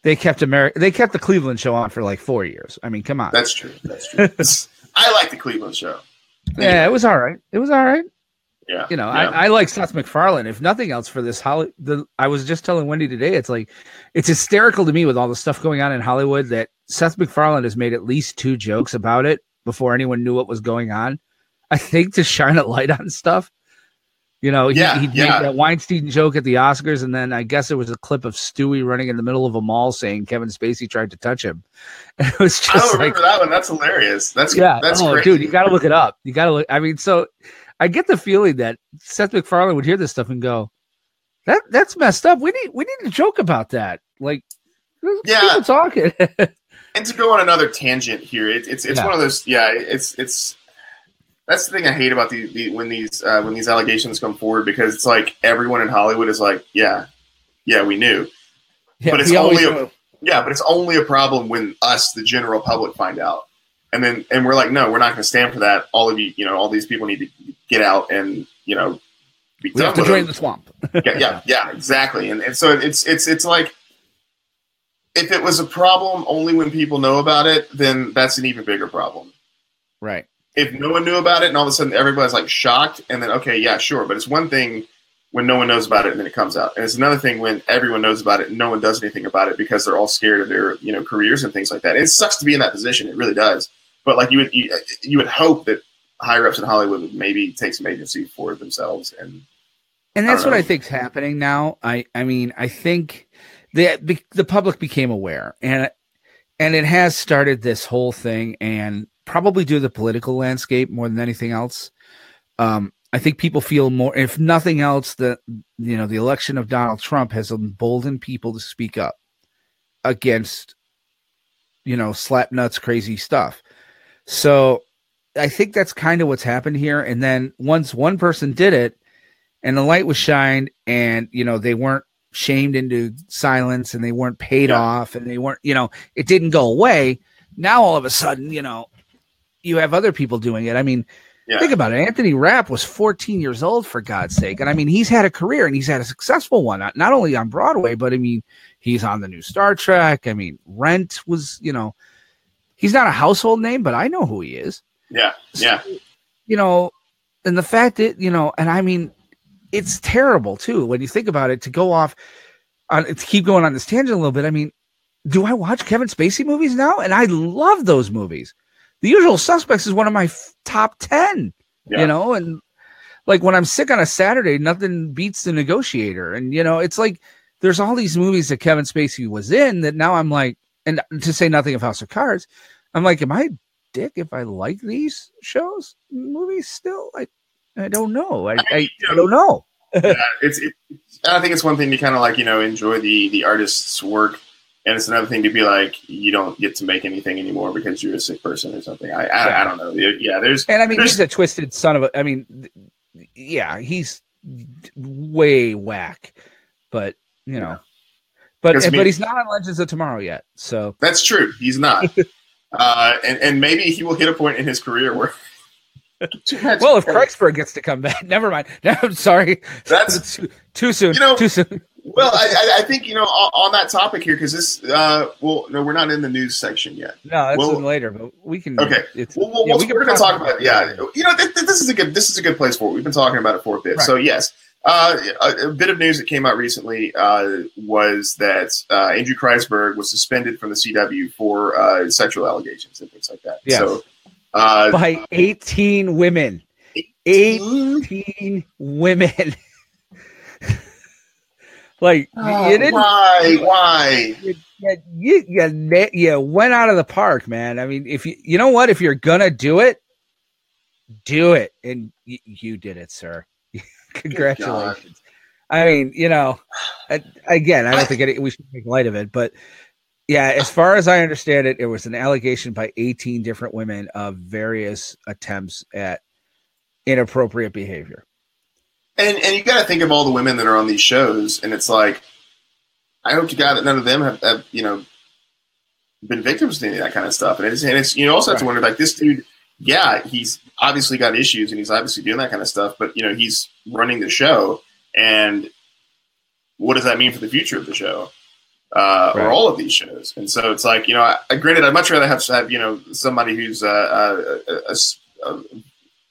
They kept America. They kept the Cleveland show on for like four years. I mean, come on. That's true. That's true. *laughs* I like the Cleveland show. yeah, it was all right. It was all right. Yeah. You know, yeah. I, I like Seth MacFarlane. If nothing else, for this Holly, the I was just telling Wendy today, it's like it's hysterical to me with all the stuff going on in Hollywood that Seth MacFarlane has made at least two jokes about it before anyone knew what was going on. I think to shine a light on stuff. You know, he, Yeah, he yeah. made that Weinstein joke at the Oscars, and then I guess it was a clip of Stewie running in the middle of a mall saying Kevin Spacey tried to touch him. *laughs* And it was I don't just like, remember that one. That's hilarious. That's yeah, That's oh, great. dude, you got to look it up. You got to look. I mean, so I get the feeling that Seth MacFarlane would hear this stuff and go, "That that's messed up. We need we need to joke about that." Like, Yeah. people talking. *laughs* and to go on another tangent here, it, it's it's Yeah. one of those. Yeah, it's it's that's the thing I hate about the, the when these uh, when these allegations come forward because it's like everyone in Hollywood is like, yeah, yeah, we knew, Yeah, But it's only a- yeah, but it's only a problem when us, the general public, find out, and then and we're like, no, we're not going to stand for that. All of you, you know, all these people need to get out and you know be we have to drain it. the swamp. *laughs* yeah, yeah, yeah, exactly. And, and so it's it's it's like if it was a problem only when people know about it, then that's an even bigger problem. Right. If no one knew about it and all of a sudden everybody's like shocked, and then okay, yeah, sure, but it's one thing when no one knows about it and then it comes out, and it's another thing when everyone knows about it and no one does anything about it because they're all scared of their you know careers and things like that. it sucks to be in that position, it really does. But like you would you, you would hope that higher ups in Hollywood would maybe take some agency for themselves and And that's don't what I know. think's happening now. I I mean, I think the the public became aware and and it has started this whole thing and probably due to the political landscape more than anything else. Um I think people feel more if nothing else that you know the election of Donald Trump has emboldened people to speak up against you know slap nuts crazy stuff. So I think that's kind of what's happened here. And then once one person did it and the light was shined and you know they weren't shamed into silence and they weren't paid Yeah. off and they weren't you know it didn't go away. Now all of a sudden you know you have other people doing it. I mean Yeah. think about it. Anthony rapp was 14 years old for god's sake. And i mean he's had a career and he's had a successful one not, not only on broadway but i mean he's on the new star trek. I mean rent was you know he's not a household name but i know who he is yeah, yeah. you know, and the fact that, you know, and I mean, it's terrible too when you think about it to go off on to keep going on this tangent a little bit. I mean, do I watch Kevin Spacey movies now? And I love those movies. The Usual Suspects is one of my f- top 10, Yeah. you know, and like when I'm sick on a Saturday, nothing beats The Negotiator. And, you know, it's like there's all these movies that Kevin Spacey was in that now I'm like, and to say nothing of House of Cards, I'm like, am I dick if I like these shows, movies still? I, I don't know. I, I, I don't know. *laughs* yeah, it's, it, I think it's one thing to kind of like you know enjoy the the artist's work, and it's another thing to be like you don't get to make anything anymore because you're a sick person or something. I I, I don't know. Yeah, there's And I mean, There's- he's a twisted son of a. I mean, yeah, he's way whack, but you know, but I mean- but he's not on Legends of Tomorrow yet. So that's true. He's not, *laughs* uh, and and maybe he will hit a point in his career where. well, if Kreisberg gets to come back, *laughs* never mind. No, *laughs* I'm sorry, That's- *laughs* too, too soon. You know- too soon. well, I, I- I think you know on, on that topic here because this. Uh, well, no, we're not in the news section yet. No, that's well- later, but we can. Okay. it's, Well, well, yeah, we'll- we can we're going to talk talk about yeah. You know, th- th- this is a good this is a good place for it. We've been talking about it for a bit. Right. So yes, uh, a, a bit of news that came out recently uh, was that uh, Andrew Kreisberg was suspended from the CW for uh, sexual allegations and things like that. Yes. So uh, by 18 women. 18 women. *laughs* like oh, you didn't why why you, you, you, you went out of the park, man. I mean, if you, you know what, if you're gonna do it, do it, and y- you did it, sir. Congratulations. I mean, you know, again, I don't think any, we should make light of it, but yeah, as far as I understand it, it was an allegation by 18 different women of various attempts at inappropriate behavior. and and you got to think of all the women that are on these shows, and it's like, I hope to God that none of them have, have you know been victims to any of that kind of stuff. And it's and it's you also have to wonder like this dude, yeah, he's obviously got issues and he's obviously doing that kind of stuff, but you know he's running the show, and what does that mean for the future of the show? Uh, Right. Or all of these shows, and so it's like you know, I, granted, I'd much rather have have you know somebody who's uh, uh, a, a, s- a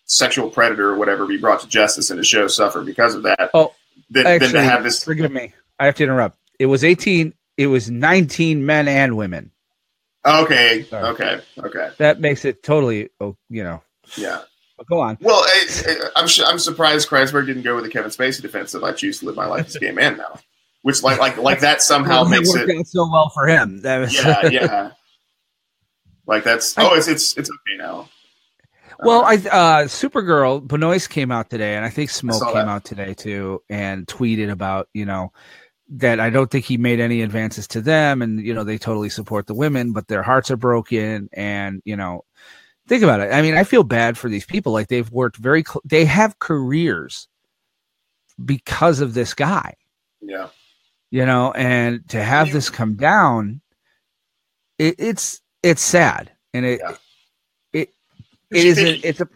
sexual predator or whatever be brought to justice and a show suffer because of that. Oh, than, than to have this. forgive me. I have to interrupt. It was 18, it was 19 men and women. Okay, Sorry. okay, okay, That makes it totally, oh, you know, yeah. But go on. Well, I, I'm su- I'm surprised Kreisberg didn't go with the Kevin Spacey defense of I choose to live my life as a gay man now, which like like like that *laughs* somehow Well, makes it out so well for him. That was, yeah *laughs* yeah. Like that's I- oh it's it's it's okay now. Well, Uh, I uh Supergirl Benoist came out today, and I think Smoke saw came that. out today too, and tweeted about you know that I don't think he made any advances to them, and you know they totally support the women, but their hearts are broken, and you know think about it. I mean, I feel bad for these people. Like they've worked very, cl- they have careers because of this guy, yeah you know, and to have this come down, it, it's it's sad, and it Yeah. it it is a, it's a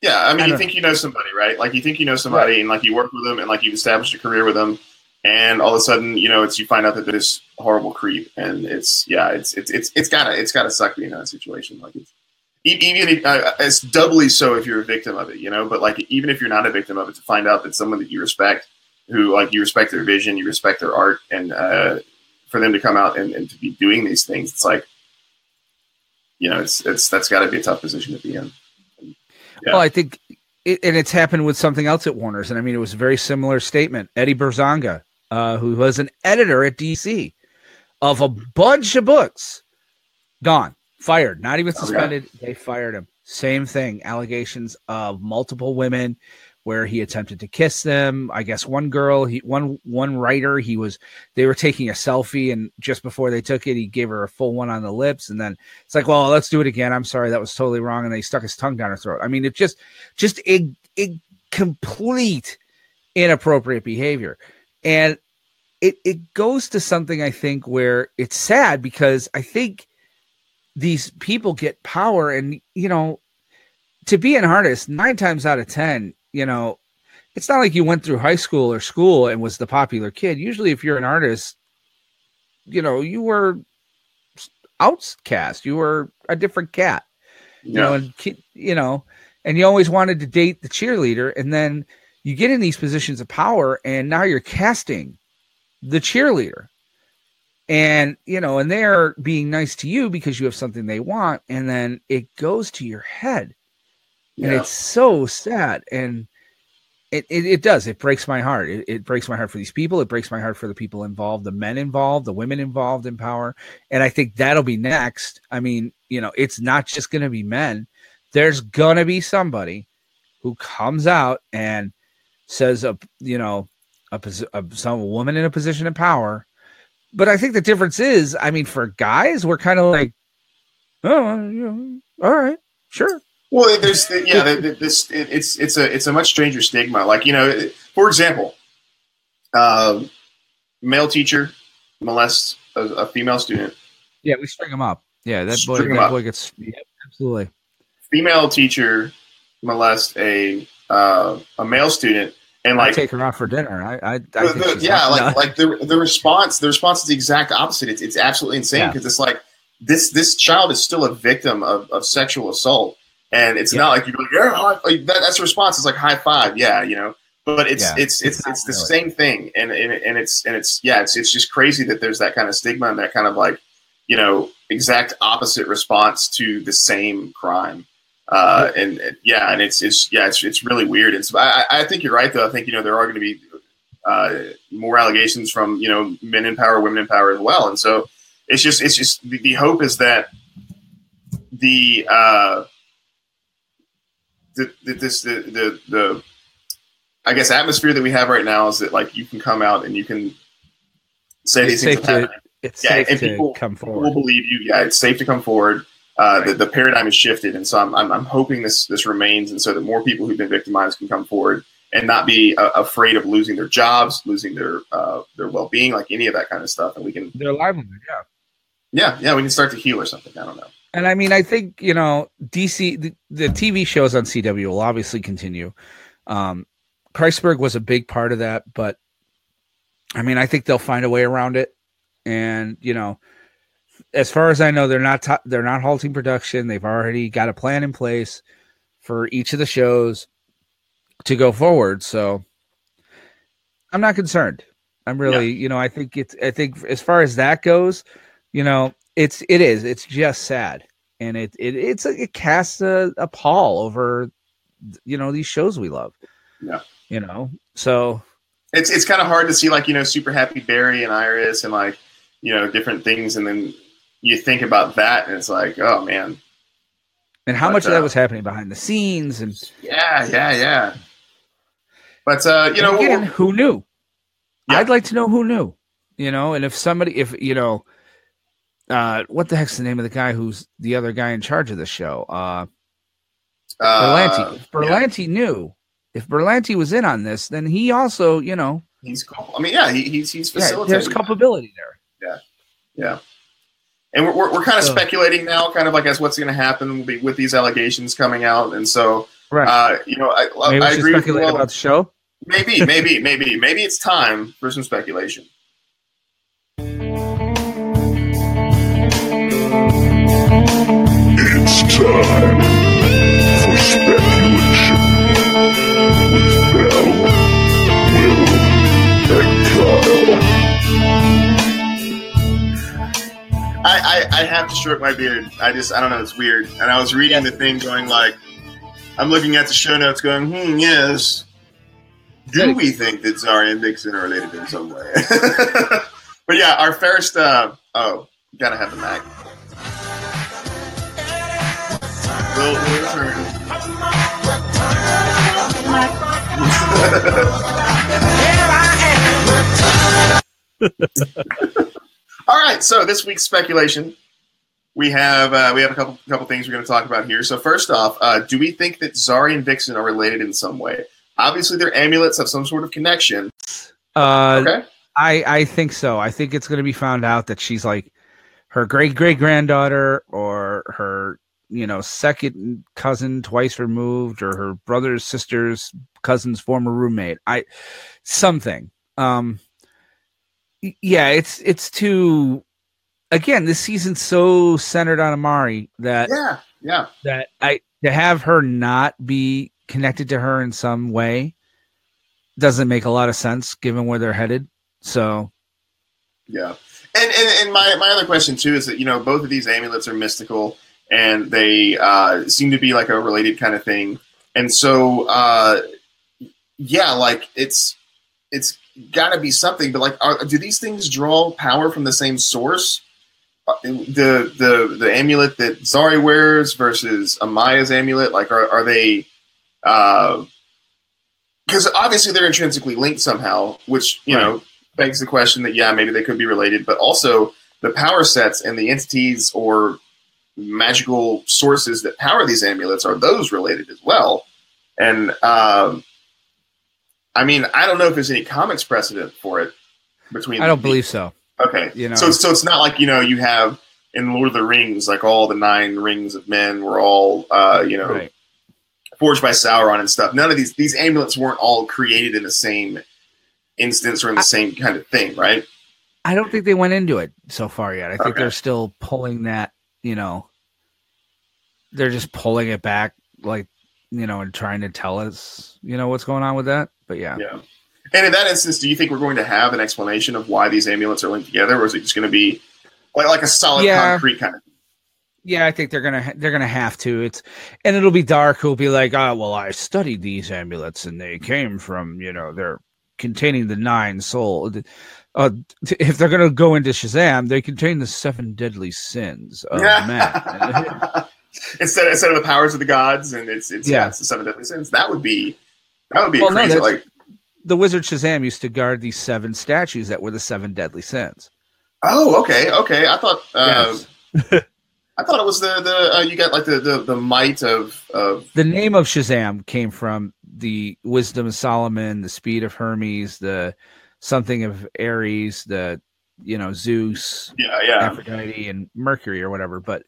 Yeah, I mean, I you think you know somebody, right? Like you think you know somebody, and like you work with them, and like you've established a career with them, and all of a sudden, you know, it's you find out that they're this horrible creep, and it's yeah, it's it's it's it's gotta it's gotta suck being in that situation. Like it's even if, uh, it's doubly so if you're a victim of it, you know. But like even if you're not a victim of it, to find out that someone that you respect, who like you respect their vision, you respect their art, and uh, for them to come out and, and to be doing these things, it's like you know, it's it's that's got to be a tough position to be in. Yeah. Well, I think, it, and it's happened with something else at Warner's, and I mean, it was a very similar statement. Eddie Berganza, uh, who was an editor at DC of a bunch of books, gone, fired, not even Oh, yeah. suspended. They fired him. Same thing, allegations of multiple women where he attempted to kiss them. I guess one girl, he one one writer, he was they were taking a selfie, and just before they took it, he gave her a full one on the lips, and then it's like, well, let's do it again. I'm sorry, that was totally wrong, and they stuck his tongue down her throat. I mean, it just just a, a complete inappropriate behavior, and it it goes to something I think where it's sad because I think these people get power, and you know, to be an artist, nine times out of ten, you know, it's not like you went through high school or school and was the popular kid. Usually, if you're an artist, you know, you were outcast. You were a different cat. You know, and you know, and you always wanted to date the cheerleader, and then you get in these positions of power, and now you're casting the cheerleader, and you know, and they're being nice to you because you have something they want, and then it goes to your head, and Yeah. it's so sad, and it, it, it does. It breaks my heart. It, it breaks my heart for these people. It breaks my heart for the people involved, the men involved, the women involved in power. And I think that'll be next. I mean, you know, it's not just going to be men. There's going to be somebody who comes out and says, a, you know, a, a some woman in a position of power. But I think the difference is, I mean, for guys, we're kind of like, oh, you know, all right, sure. Well, there's yeah, this it, it's it's a it's a much stranger stigma. Like you know, for example, uh, male teacher molests a, a female student. Yeah, we string them up. Yeah, that boy, String that boy gets, yeah, absolutely. Female teacher molest a uh, a male student, and I like take her out for dinner. I, I, I the- yeah, like like the the response the response is the exact opposite. It's it's absolutely insane Yeah. because it's like this this child is still a victim of, of sexual assault, and it's Yeah. not like you're like yeah like that, that's the response. It's like high five, yeah, you know. But it's Yeah. it's it's It's it's, the really. same thing, and, and and it's and it's yeah, it's it's just crazy that there's that kind of stigma and that kind of like you know exact opposite response to the same crime. Uh, and, and yeah, and it's it's yeah, it's it's really weird. And so I I think you're right though. I think you know there are going to be uh, more allegations from you know men in power, women in power as well, and so it's just it's just the, the hope is that the uh, the, the this the, the the I guess atmosphere that we have right now is that like you can come out and you can say It's these things safe to- it's yeah, safe and to people- come People forward. will believe you. Yeah, it's safe to come forward. Uh, the, the paradigm has shifted, and so I'm, I'm, I'm hoping this this remains, and so that more people who've been victimized can come forward and not be uh, afraid of losing their jobs, losing their uh, their well being, like any of that kind of stuff, and we can Their livelihood, yeah. yeah yeah we can start to heal or something. I don't know. And I mean, I think you know, DC, the, the TV shows on CW will obviously continue. Um, Kreisberg was a big part of that, but I mean, I think they'll find a way around it. And you know, as far as I know, they're not to- they're not halting production. They've already got a plan in place for each of the shows to go forward. So I'm not concerned. I'm really, you know, I think it's I think as far as that goes, you know, it's it is it's just sad and it, it it's a, it casts a, a pall over you know these shows we love. Yeah. You know, so it's it's kind of hard to see like you know super happy Barry and Iris and like you know different things, and then you think about that, and it's like, oh man. And how But, much of that uh, was happening behind the scenes, and Yeah, yeah, yeah. But uh, you know, again, who knew? Yeah. I'd like to know who knew. You know, and if somebody, if you know, uh, what the heck's the name of the guy who's the other guy in charge of the show? Uh, Berlanti. uh, if Berlanti knew, if Berlanti was in on this, then he also, you know, he's cool. I mean, yeah, he, he's he's yeah, facilitating. there's that. culpability there. Yeah, yeah. And we're, we're, we're kind of So- speculating now, kind of like as what's going to happen with- with these allegations coming out. And so, Right. uh, you know, I, Maybe I agree with you. all. about the show. Maybe, maybe, maybe, maybe it's time for some speculation. I, I, I have to stroke my beard. I just, I don't know, it's weird. And I was reading the thing going like, I'm looking at the show notes going, hmm, yes. Do we think that Zari and Vixen are related in some way? *laughs* but yeah, our first, uh, oh, gotta have the Mack. We'll, we'll return. *laughs* All right, so this week's speculation, we have uh, we have a couple couple things we're going to talk about here. So first off, uh, do we think that Zari and Vixen are related in some way? Obviously, their amulets have some sort of connection. Uh, Okay, I I think so. I think it's going to be found out that she's like her great great granddaughter or her you know second cousin twice removed or her brother's sister's cousin's former roommate. I something. Um yeah, it's it's too again, this season's so centered on Amaya that yeah, yeah, that I to have her not be connected to her in some way doesn't make a lot of sense given where they're headed. So yeah. And, and and my my other question too is that you know both of these amulets are mystical and they uh, seem to be like a related kind of thing. And so uh, yeah, like it's it's got to be something. But like, are, do these things draw power from the same source? Uh, The the the amulet that Zari wears versus Amaya's amulet, like, are are they? Uh because obviously they're intrinsically linked somehow, which you know begs the question that yeah, maybe they could be related, but also the power sets and the entities or magical sources that power these amulets are those related as well. And um, I mean, I don't know if there's any comics precedent for it between. I don't believe so. Okay, You know. so so it's not like you know you have in Lord of the Rings like all the nine rings of men were all uh, you know Right. forged by Sauron and stuff. None of these these amulets weren't all created in the same instance or in the same kind of thing, right? I don't think they went into it so far yet. I think Okay. they're still pulling that, you know, they're just pulling it back, like, you know, and trying to tell us, you know, what's going on with that. But yeah, Yeah. And in that instance, do you think we're going to have an explanation of why these amulets are linked together, or is it just going to be like like a solid Yeah. concrete kind of? yeah, I think they're gonna they're gonna have to. It's and it'll be Darhk. Who'll be like, oh, well, I studied these amulets and they came from, you know, they're containing the nine soul. Uh, if they're gonna go into Shazam, they contain the seven deadly sins of man. *laughs* instead instead of the powers of the gods, and it's it's yeah, Yeah. it's the seven deadly sins. That would be that would be Well, crazy. that's- like the wizard Shazam used to guard these seven statues that were the seven deadly sins. oh, okay, okay. I thought uh, Yes. *laughs* I thought it was the the uh, you got like the, the the might of of the name of Shazam came from the wisdom of Solomon, the speed of Hermes, the something of Ares, the you know Zeus, yeah yeah. Aphrodite, and Mercury or whatever. But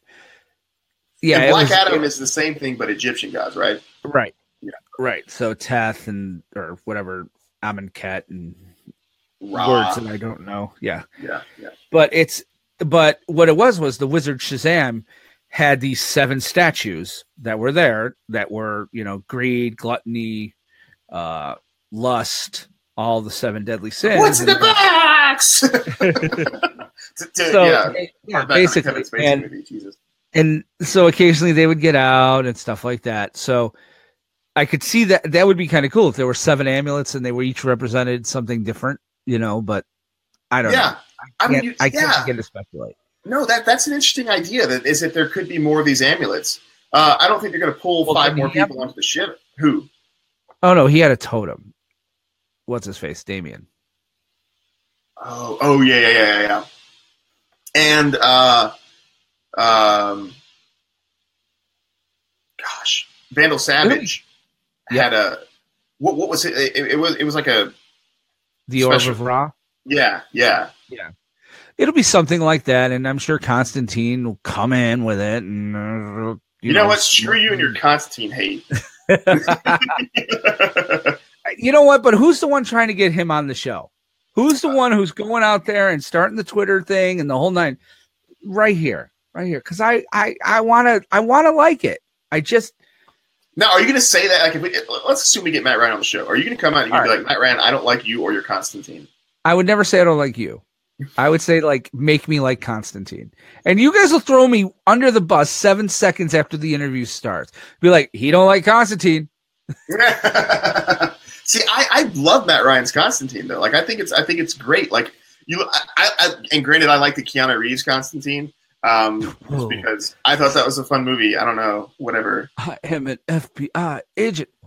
yeah, and Black was- Adam is the same thing, but Egyptian gods, right? right, Yeah. right. So Teth and or whatever Amonkhet and Ra. words that I don't know. Yeah, Yeah, yeah. but it's but what it was was the wizard Shazam had these seven statues that were there that were you know greed, gluttony, uh, lust, all the seven deadly sins. What's in the box? *laughs* *laughs* So yeah, yeah, basically, and movie, Jesus. and so occasionally they would get out and stuff like that. So I could see that that would be kind of cool if there were seven amulets and they were each represented something different, you know. But I don't Yeah. know. I mean, Can't- you, I can't yeah. begin to speculate. No, that that's an interesting idea. That is that there could be more of these amulets. Uh, I don't think they're going to pull Well, five more he have- people onto the ship. Who? Oh no, he had a totem. What's his face? Damien. Oh, oh yeah, yeah, yeah, yeah, yeah. And uh, um, gosh, Vandal Savage Yeah. had a what? What was it? It, it was it was like a The Orb of Ra. yeah, yeah. Yeah. It'll be something like that, and I'm sure Constantine will come in with it. And uh, You, know, what? Screw you and your *laughs* Constantine hate. *laughs* you know what? But who's the one trying to get him on the show? Who's the one who's going out there and starting the Twitter thing and the whole nine? Right here, right here, because I, I, I want to, I want to like it. I just, now, are you going to say that? Like, if we, let's assume we get Matt Ryan on the show. Are you going to come out and you're going to be like, Matt Ryan, I don't like you or your Constantine? I would never say I don't like you. I would say like make me like Constantine, and you guys will throw me under the bus seven seconds after the interview starts. Be like, he don't like Constantine. *laughs* See, I, I love Matt Ryan's Constantine though. Like, I think it's I think it's great. Like you, I, I and granted, I like the Keanu Reeves Constantine, um, just because I thought that was a fun movie. I don't know, whatever. I am an FBI agent. *laughs*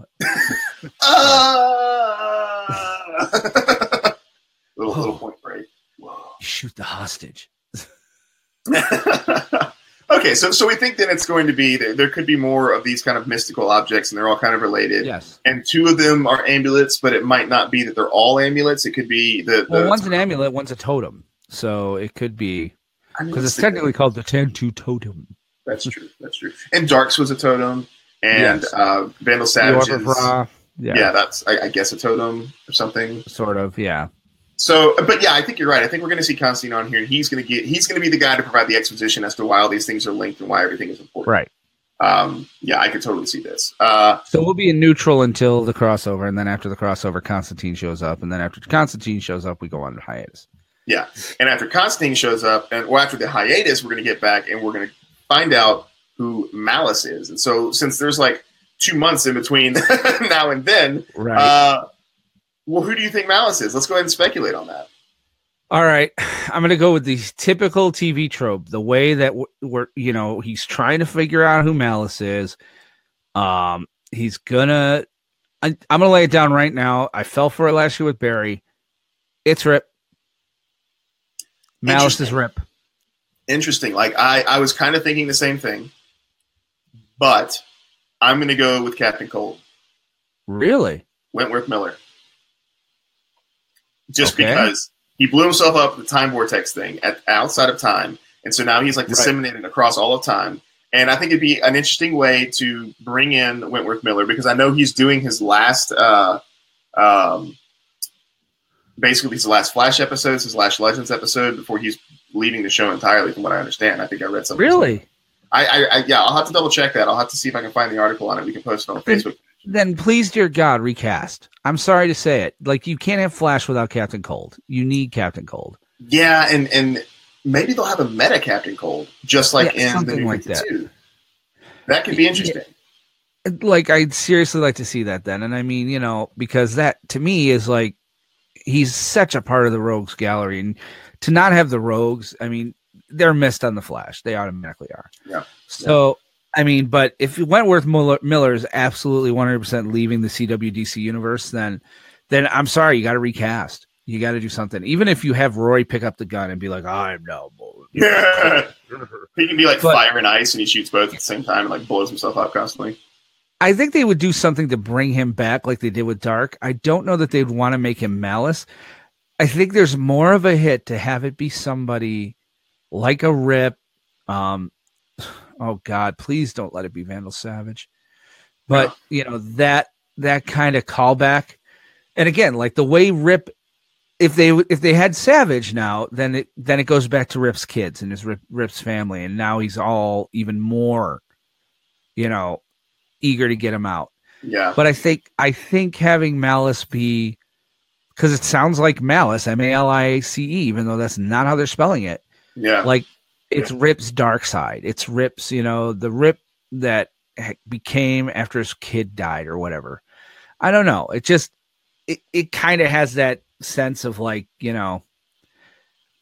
Ah! *laughs* little little point break. Whoa. You Shoot the hostage. *laughs* okay, so so we think that it's going to be there, there could be more of these kind of mystical objects, and they're all kind of related. Yes. And two of them are amulets, but it might not be that they're all amulets. It could be the, the Well, one's an amulet, one's a totem. So it could be because it's technically called the Tantu totem. that's true. That's true. And Darhk's was a totem, and Yes. uh, Vandal Savage. Yeah, Yeah. that's I, I guess a totem or something. sort of. Yeah. So, but yeah, I think you're right. I think we're going to see Constantine on here, and he's going to get he's going to be the guy to provide the exposition as to why all these things are linked and why everything is important. Right. Um, yeah, I could totally see this. Uh, So we'll be in neutral until the crossover, and then after the crossover, Constantine shows up, and then after Constantine shows up, we go on hiatus. And after Constantine shows up, and well, after the hiatus, we're going to get back and we're going to find out who Malice is. And so, since there's like two months in between *laughs* now and then, Right. uh, well, who do you think Malice is? Let's go ahead and speculate on that. All right, *sighs* I'm going to go with the typical TV trope, the way that we're, you know, he's trying to figure out who Malice is. Um, he's gonna, I, I'm gonna lay it down right now. I fell for it last year with Barry. It's Rip. Malice is Rip. Interesting. Like I, I was kind of thinking the same thing, but I'm going to go with Captain Cold, Really? Wentworth Miller, just Okay. because he blew himself up the time vortex thing at outside of time, and so now he's like Right. disseminated across all of time. And I think it'd be an interesting way to bring in Wentworth Miller because I know he's doing his last, uh, um, basically his last Flash episodes, his last Legends episode before he's leaving the show entirely. From what I understand, I think I read something. Really? I, I, I yeah, I'll have to double check that. I'll have to see if I can find the article on it. We can post it on Facebook. Then please, dear God, recast. I'm sorry to say it. Like you can't have Flash without Captain Cold. You need Captain Cold. Yeah, and and maybe they'll have a meta Captain Cold, just like Yeah, in the new like that. 52. That could be interesting. like I'd seriously like to see that then. And I mean, you know, because that to me is like he's such a part of the rogues gallery and to not have the rogues, I mean, they're missed on the flash. They automatically are. Yeah. So I mean, but if Wentworth Miller, Miller is absolutely 100% leaving the CWDC universe, then then I'm sorry, you got to recast. You got to do something. Even if you have Roy pick up the gun and be like, "I'm now bold." Yeah. *laughs* he can be like But- fire and ice, and he shoots both at the same time and like blows himself up constantly. I think they would do something to bring him back like they did with Darhk. I don't know that they'd want to make him malice. I think there's more of a hit to have it be somebody like a Rip. Um, *sighs* oh God, please don't let it be Vandal Savage. But you know that that kind of callback, and again, like the way Rip, if they if they had Savage now, then it then it goes back to Rip's kids and his Rip, Rip's family, and now he's all even more, you know, eager to get him out. Yeah, But I think I think having Malice be because it sounds like Malice, M A L I C E, even though that's not how they're spelling it. yeah, Like it's Rip's dark side. It's Rip's, you know, the Rip that became after his kid died or whatever. I don't know. It just it, it kind of has that sense of like, you know,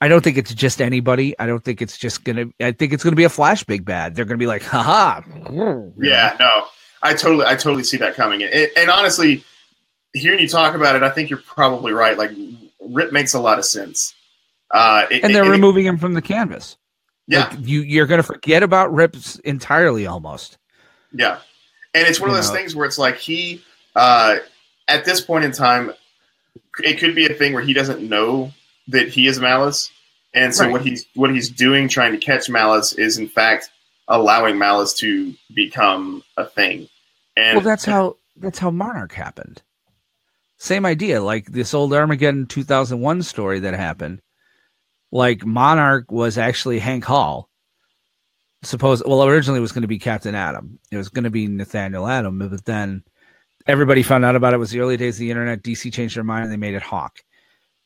I don't think it's just anybody. I don't think it's just gonna. I think it's gonna be a flash big bad. They're gonna be like, haha. Yeah, no, I totally, I totally see that coming. And, and honestly, hearing you talk about it, I think you're probably right. Like, Rip makes a lot of sense. Uh, it, and they're it, removing him from the canvas. Yeah, like you you're gonna forget about Rips entirely almost. Yeah, and it's one you of those know. things where it's like he, uh, at this point in time, it could be a thing where he doesn't know that he is Malice, and so right. what he's what he's doing, trying to catch Malice, is in fact allowing Malice to become a thing. And well, that's how that's how Monarch happened. Same idea, like this old Armageddon 2001 story that happened. Like Monarch was actually Hank Hall. Suppose well, originally it was going to be Captain Atom. It was going to be Nathaniel Adam, but then everybody found out about it. it. was the early days of the internet. DC changed their mind and they made it Hawk.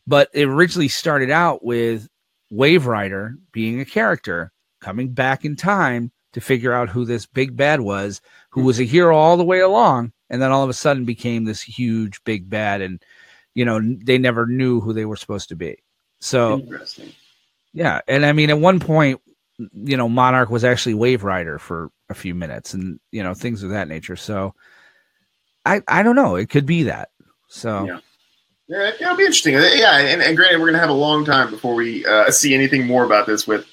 But it originally started out with Waverider being a character coming back in time to figure out who this big bad was, who was a hero all the way along, and then all of a sudden became this huge big bad, and you know they never knew who they were supposed to be. So, yeah, and I mean at one point, you know, Monarch was actually Waverider for a few minutes, and you know things of that nature. So, I I don't know, it could be that. So. Yeah. Yeah, it'll be interesting. Yeah, and, and granted, we're going to have a long time before we uh, see anything more about this with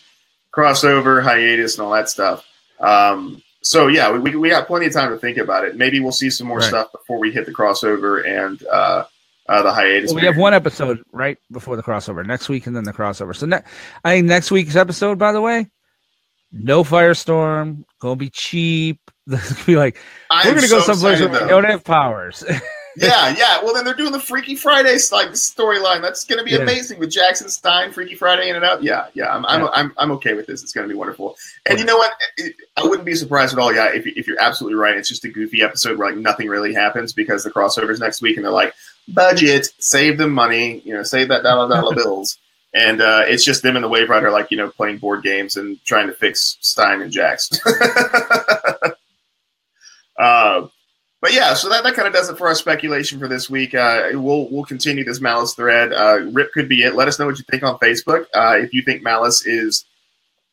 crossover, hiatus, and all that stuff. Um, so yeah, we, we got plenty of time to think about it. Maybe we'll see some more right. stuff before we hit the crossover and uh, uh, the hiatus. Well, we have one episode right before the crossover next week, and then the crossover. So ne- I think next week's episode, by the way, no firestorm, gonna be cheap. *laughs* be like we're gonna go someplace where we don't have powers. *laughs* yeah, yeah. Well, then they're doing the Freaky Friday like storyline. That's going to be yeah. amazing with Jackson Stein, Freaky Friday in and out. Yeah, yeah. I'm, I'm, I'm, I'm okay with this. It's going to be wonderful. And you know what? I wouldn't be surprised at all. Yeah, if, if you're absolutely right, it's just a goofy episode where like nothing really happens because the crossover's next week, and they're like, budget, save them money, you know, save that dollar *laughs* dollar bills. And uh, it's just them and the Waverider, like you know, playing board games and trying to fix Stein and Jax. *laughs* uh, but yeah, so that, that kind of does it for our speculation for this week. Uh, we'll we'll continue this Malice thread. Uh, Rip could be it. Let us know what you think on Facebook. Uh, if you think Malice is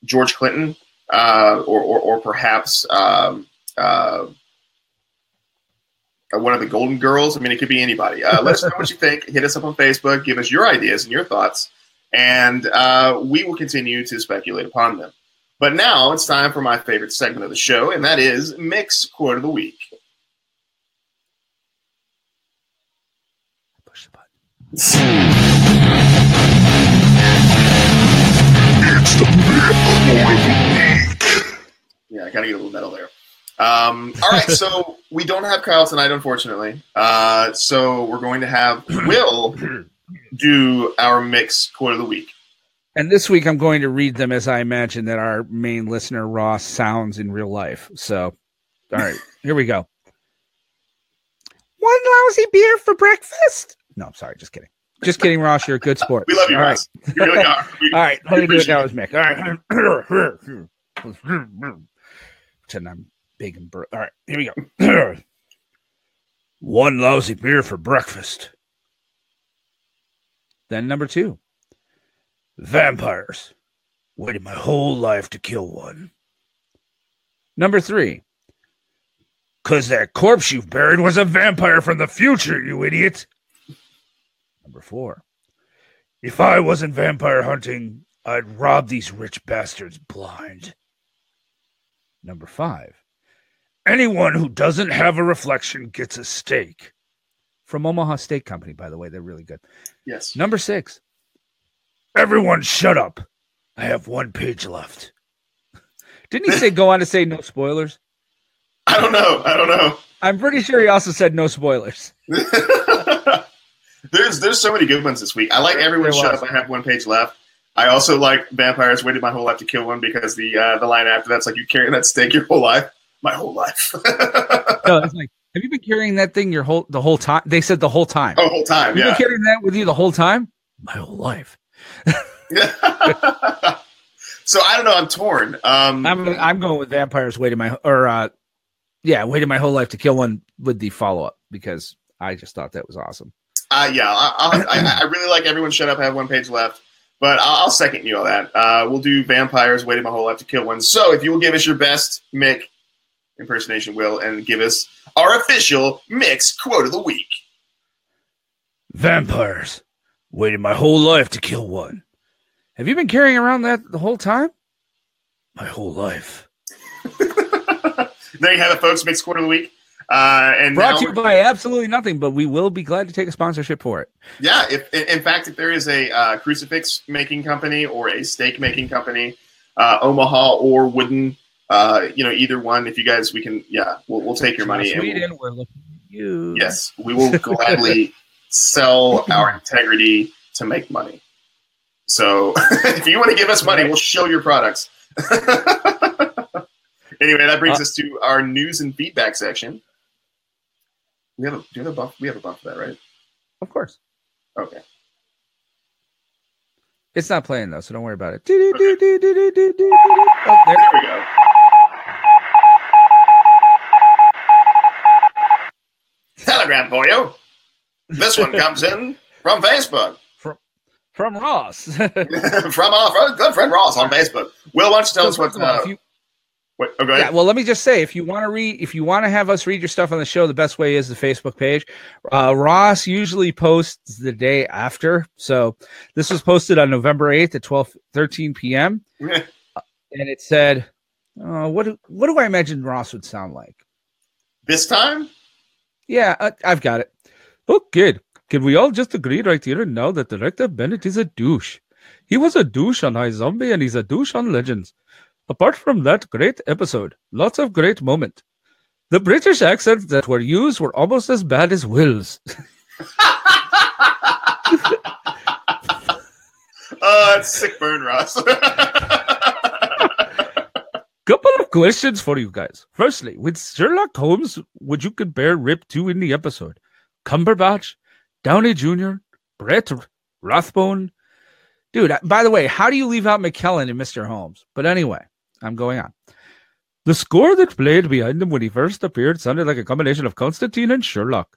George Clinton uh, or, or, or perhaps um, uh, one of the Golden Girls. I mean, it could be anybody. Uh, let us know what you think. Hit us up on Facebook. Give us your ideas and your thoughts, and we will continue to speculate upon them. But now it's time for my favorite segment of the show, and that is Mick's Quote of the Week. It's the Yeah, I gotta get a little metal there. Um, all right, so *laughs* we don't have Kyle tonight, unfortunately. Uh, so we're going to have *clears throat* Will do our Mick's quote of the week. And this week, I'm going to read them as I imagine that our main listener Ross sounds in real life. So, all right, here we go. One lousy beer for breakfast. No, I'm sorry, just kidding. Just kidding, Ross. You're a good sport. We love you, All Ross. Right. You really are. *laughs* We, All right, let me do it now with Mick. All right. *coughs* Pretend I'm big and bur- All right, here we go. *coughs* One lousy beer for breakfast. Then number two. Vampires. Waited my whole life to kill one. Number three. Cause that corpse you've buried was a vampire from the future, you idiot. Number four. If I wasn't vampire hunting, I'd rob these rich bastards blind. Number five. Anyone who doesn't have a reflection gets a steak. From Omaha Steak Company, by the way. They're really good. Yes. Number six. Everyone shut up. I have one page left. Didn't he say go on to say no spoilers? I don't know. I don't know. I'm pretty sure he also said no spoilers. *laughs* There's there's so many good ones this week. I like everyone shut up. I have one page left. I also like vampires. Waited my whole life to kill one because the uh, the line after that's like you carrying that stake your whole life. My whole life. *laughs* no, it's like have you been carrying that thing your whole the whole time? They said the whole time. Oh, whole time. You've yeah. been carrying that with you the whole time. My whole life. *laughs* So I don't know. I'm torn. Um, I'm I'm going with vampires waiting my or uh, yeah, waiting my whole life to kill one with the follow up because I just thought that was awesome. Uh, yeah, I, I, I really like everyone. Shut up. I have one page left, but I'll, I'll second you on that. Uh, we'll do vampires waiting my whole life to kill one. So if you will give us your best Mick impersonation, Will, and give us our official Mick's quote of the week. Vampires waiting my whole life to kill one. Have you been carrying around that the whole time? My whole life. *laughs* there you have it, folks. Mick's quote of the week. Uh, and Brought to you by absolutely nothing, but we will be glad to take a sponsorship for it. Yeah, if in fact, if there is a uh, crucifix making company or a steak making company, uh, Omaha or Wooden, uh, you know, either one. If you guys, we can, yeah, we'll, we'll take your money. and we'll- Sweden, we're looking at you. yes, we will *laughs* gladly sell our integrity to make money. So *laughs* if you want to give us money, we'll show your products. *laughs* anyway, that brings Uh, us to our news and feedback section. We have a, do we have a buff? We have a buff for that, right? Of course. Okay. It's not playing though, so don't worry about it. Do-do-do-do-do-do-do-do. Oh, there. There we go. Telegram for you. This one comes in from Facebook, From from Ross. *laughs* *laughs* from our good friend Ross on Facebook. Will, why don't you tell us So what? first Uh, if you- what oh, yeah, well, let me just say, if you want to read, if you want to have us read your stuff on the show, the best way is the Facebook page. Uh, Ross usually posts the day after, so this was posted on November eighth at 12, 13 p.m. *laughs* and it said, uh, "What do, what do I imagine Ross would sound like?" this time, Yeah, I, I've got it. Oh, good. can we all just agree right here and now that Director Bennett is a douche? He was a douche on iZombie and he's a douche on Legends. Apart from that great episode, lots of great moment. The British accents that were used were almost as bad as Will's. *laughs* oh, it's sick burn, Ross. *laughs* Couple of questions for you guys. Firstly, with Sherlock Holmes, would you compare Rip to in the episode? Cumberbatch, Downey Jr., Brett Rathbone? Dude, uh, by the way, how do you leave out McKellen and Mr. Holmes? But anyway, I'm going on. The score that played behind him when he first appeared sounded like a combination of Constantine and Sherlock.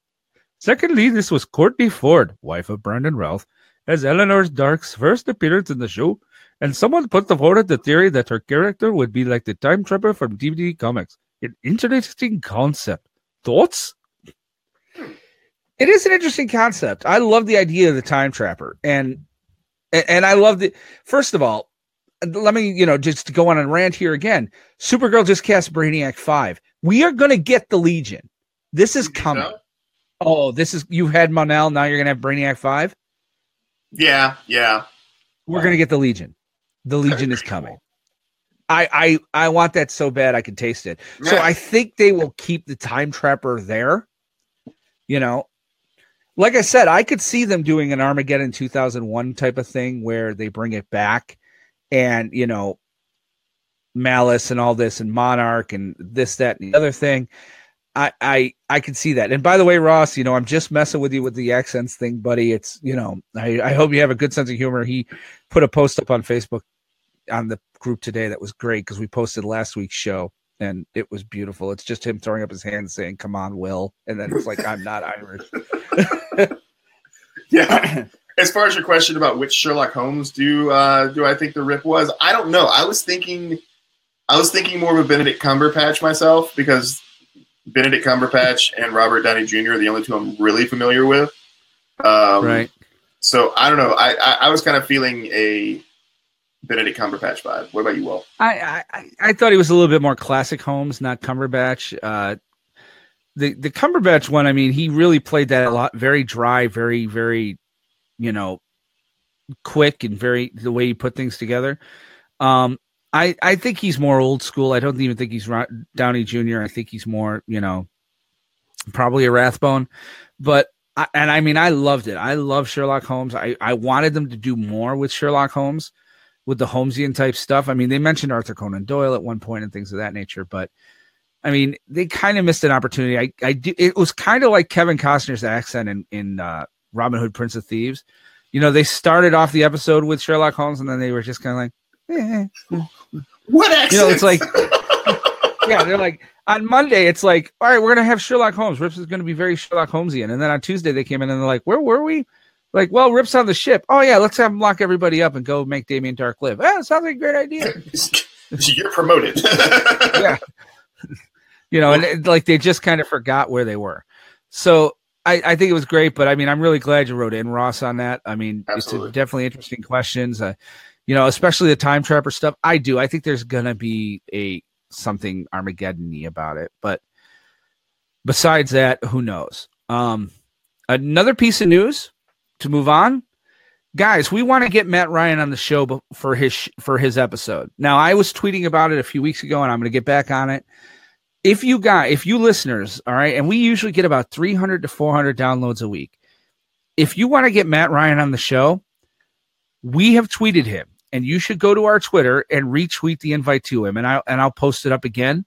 Secondly, this was Courtney Ford, wife of Brandon Routh, as Eleanor Darhk's first appearance in the show, and someone put forward the theory that her character would be like the time trapper from DC comics. An interesting concept. Thoughts? It is an interesting concept. I love the idea of the time trapper, and and, and I love the. First of all, let me you know just go on and rant here again. Supergirl just cast Brainiac five. We are going to get the Legion. This is coming. Oh, this is you've had Mon-El. Now you're going to have Brainiac five. Yeah, yeah. We're going to get the Legion. The Legion is coming. I, I I want that so bad I can taste it. So I think they will keep the time trapper there. You know, like I said, I could see them doing an Armageddon 2001 type of thing where they bring it back and, you know, Malice and all this and Monarch and this, that, and the other thing. I, I I can see that. And by the way, Ross, you know, I'm just messing with you with the accents thing, buddy. It's you know, I, I hope you have a good sense of humor. He put a post up on Facebook on the group today that was great because we posted last week's show and it was beautiful. It's just him throwing up his hands saying, Come on, Will. And then it's like, I'm not Irish. *laughs* Yeah. As far as your question about which Sherlock Holmes do uh, do I think the rip was, I don't know. I was thinking, I was thinking more of a Benedict Cumberbatch myself because Benedict Cumberbatch and Robert Downey Jr. are the only two I'm really familiar with. Um, right. So I don't know. I, I I was kind of feeling a Benedict Cumberbatch vibe. What about you, Will? I, I I- I thought he was a little bit more classic Holmes, not Cumberbatch. Uh, the the Cumberbatch one, I mean, he really played that a lot, very dry, very very, you know, quick and very the way he put things together. Um, I I think he's more old school. I don't even think he's Downey Jr. I think he's more, you know, probably a Rathbone, but. I, and I mean, I loved it. I love Sherlock Holmes. I, I wanted them to do more with Sherlock Holmes with the Holmesian type stuff. I mean, they mentioned Arthur Conan Doyle at one point and things of that nature, but I mean, they kind of missed an opportunity. I, I do, it was kind of like Kevin Costner's accent in, in uh, Robin Hood, Prince of Thieves. You know, they started off the episode with Sherlock Holmes and then they were just kind of like, eh, What accent? you know, it's like, yeah, they're like on Monday, it's like, all right, we're gonna have Sherlock Holmes. Rips is gonna be very Sherlock Holmesian, and then on Tuesday they came in and they're like, where were we? Like, well, Rip's on the ship. Oh yeah, let's have him lock everybody up and go make Damien Darhk live. Ah, sounds like a great idea. *laughs* You're promoted. *laughs* yeah. you know, and it, like they just kind of forgot where they were. So I, I think it was great, but I mean, I'm really glad you wrote in Ross on that. I mean, Absolutely. it's definitely interesting questions. Uh, you know, especially the time trapper stuff. I do. I think there's gonna be a something Armageddon-y about it, but besides that, who knows? Um, another piece of news to move on, guys. We want to get Matt Ryan on the show for his for his episode. Now, I was tweeting about it a few weeks ago, and I'm going to get back on it. If you got, if you listeners, all right, and we usually get about 300 to 400 downloads a week. If you want to get Matt Ryan on the show, we have tweeted him, and you should go to our Twitter and retweet the invite to him, and I and I'll post it up again.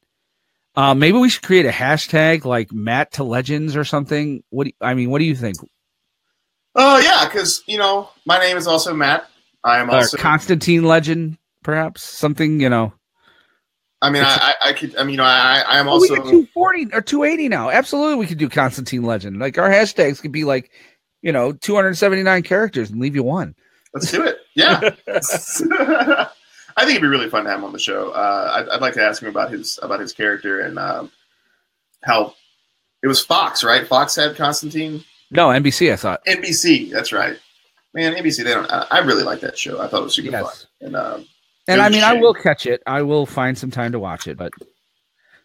Uh, maybe we should create a hashtag like Matt to Legends or something. What do you, I mean? What do you think? Oh yeah, because you know my name is also Matt. I am Or also. Constantine Legend, perhaps something. You know, I mean, I, I, I could. I mean, you know, I, I am we also. could two forty or two eighty now. Absolutely, we could do Constantine Legend. Like our hashtags could be like, you know, two hundred seventy nine characters and leave you one. Let's do it. Yeah. *laughs* *laughs* I think it'd be really fun to have him on the show. Uh, I'd, I'd like to ask him about his about his character and um, how it was Fox, right? Fox had Constantine. No, NBC. I thought. NBC. That's right. Man, NBC. They don't. I, I really like that show. I thought it was super Yes. fun. And um, And I mean, I will catch it. I will find some time to watch it, but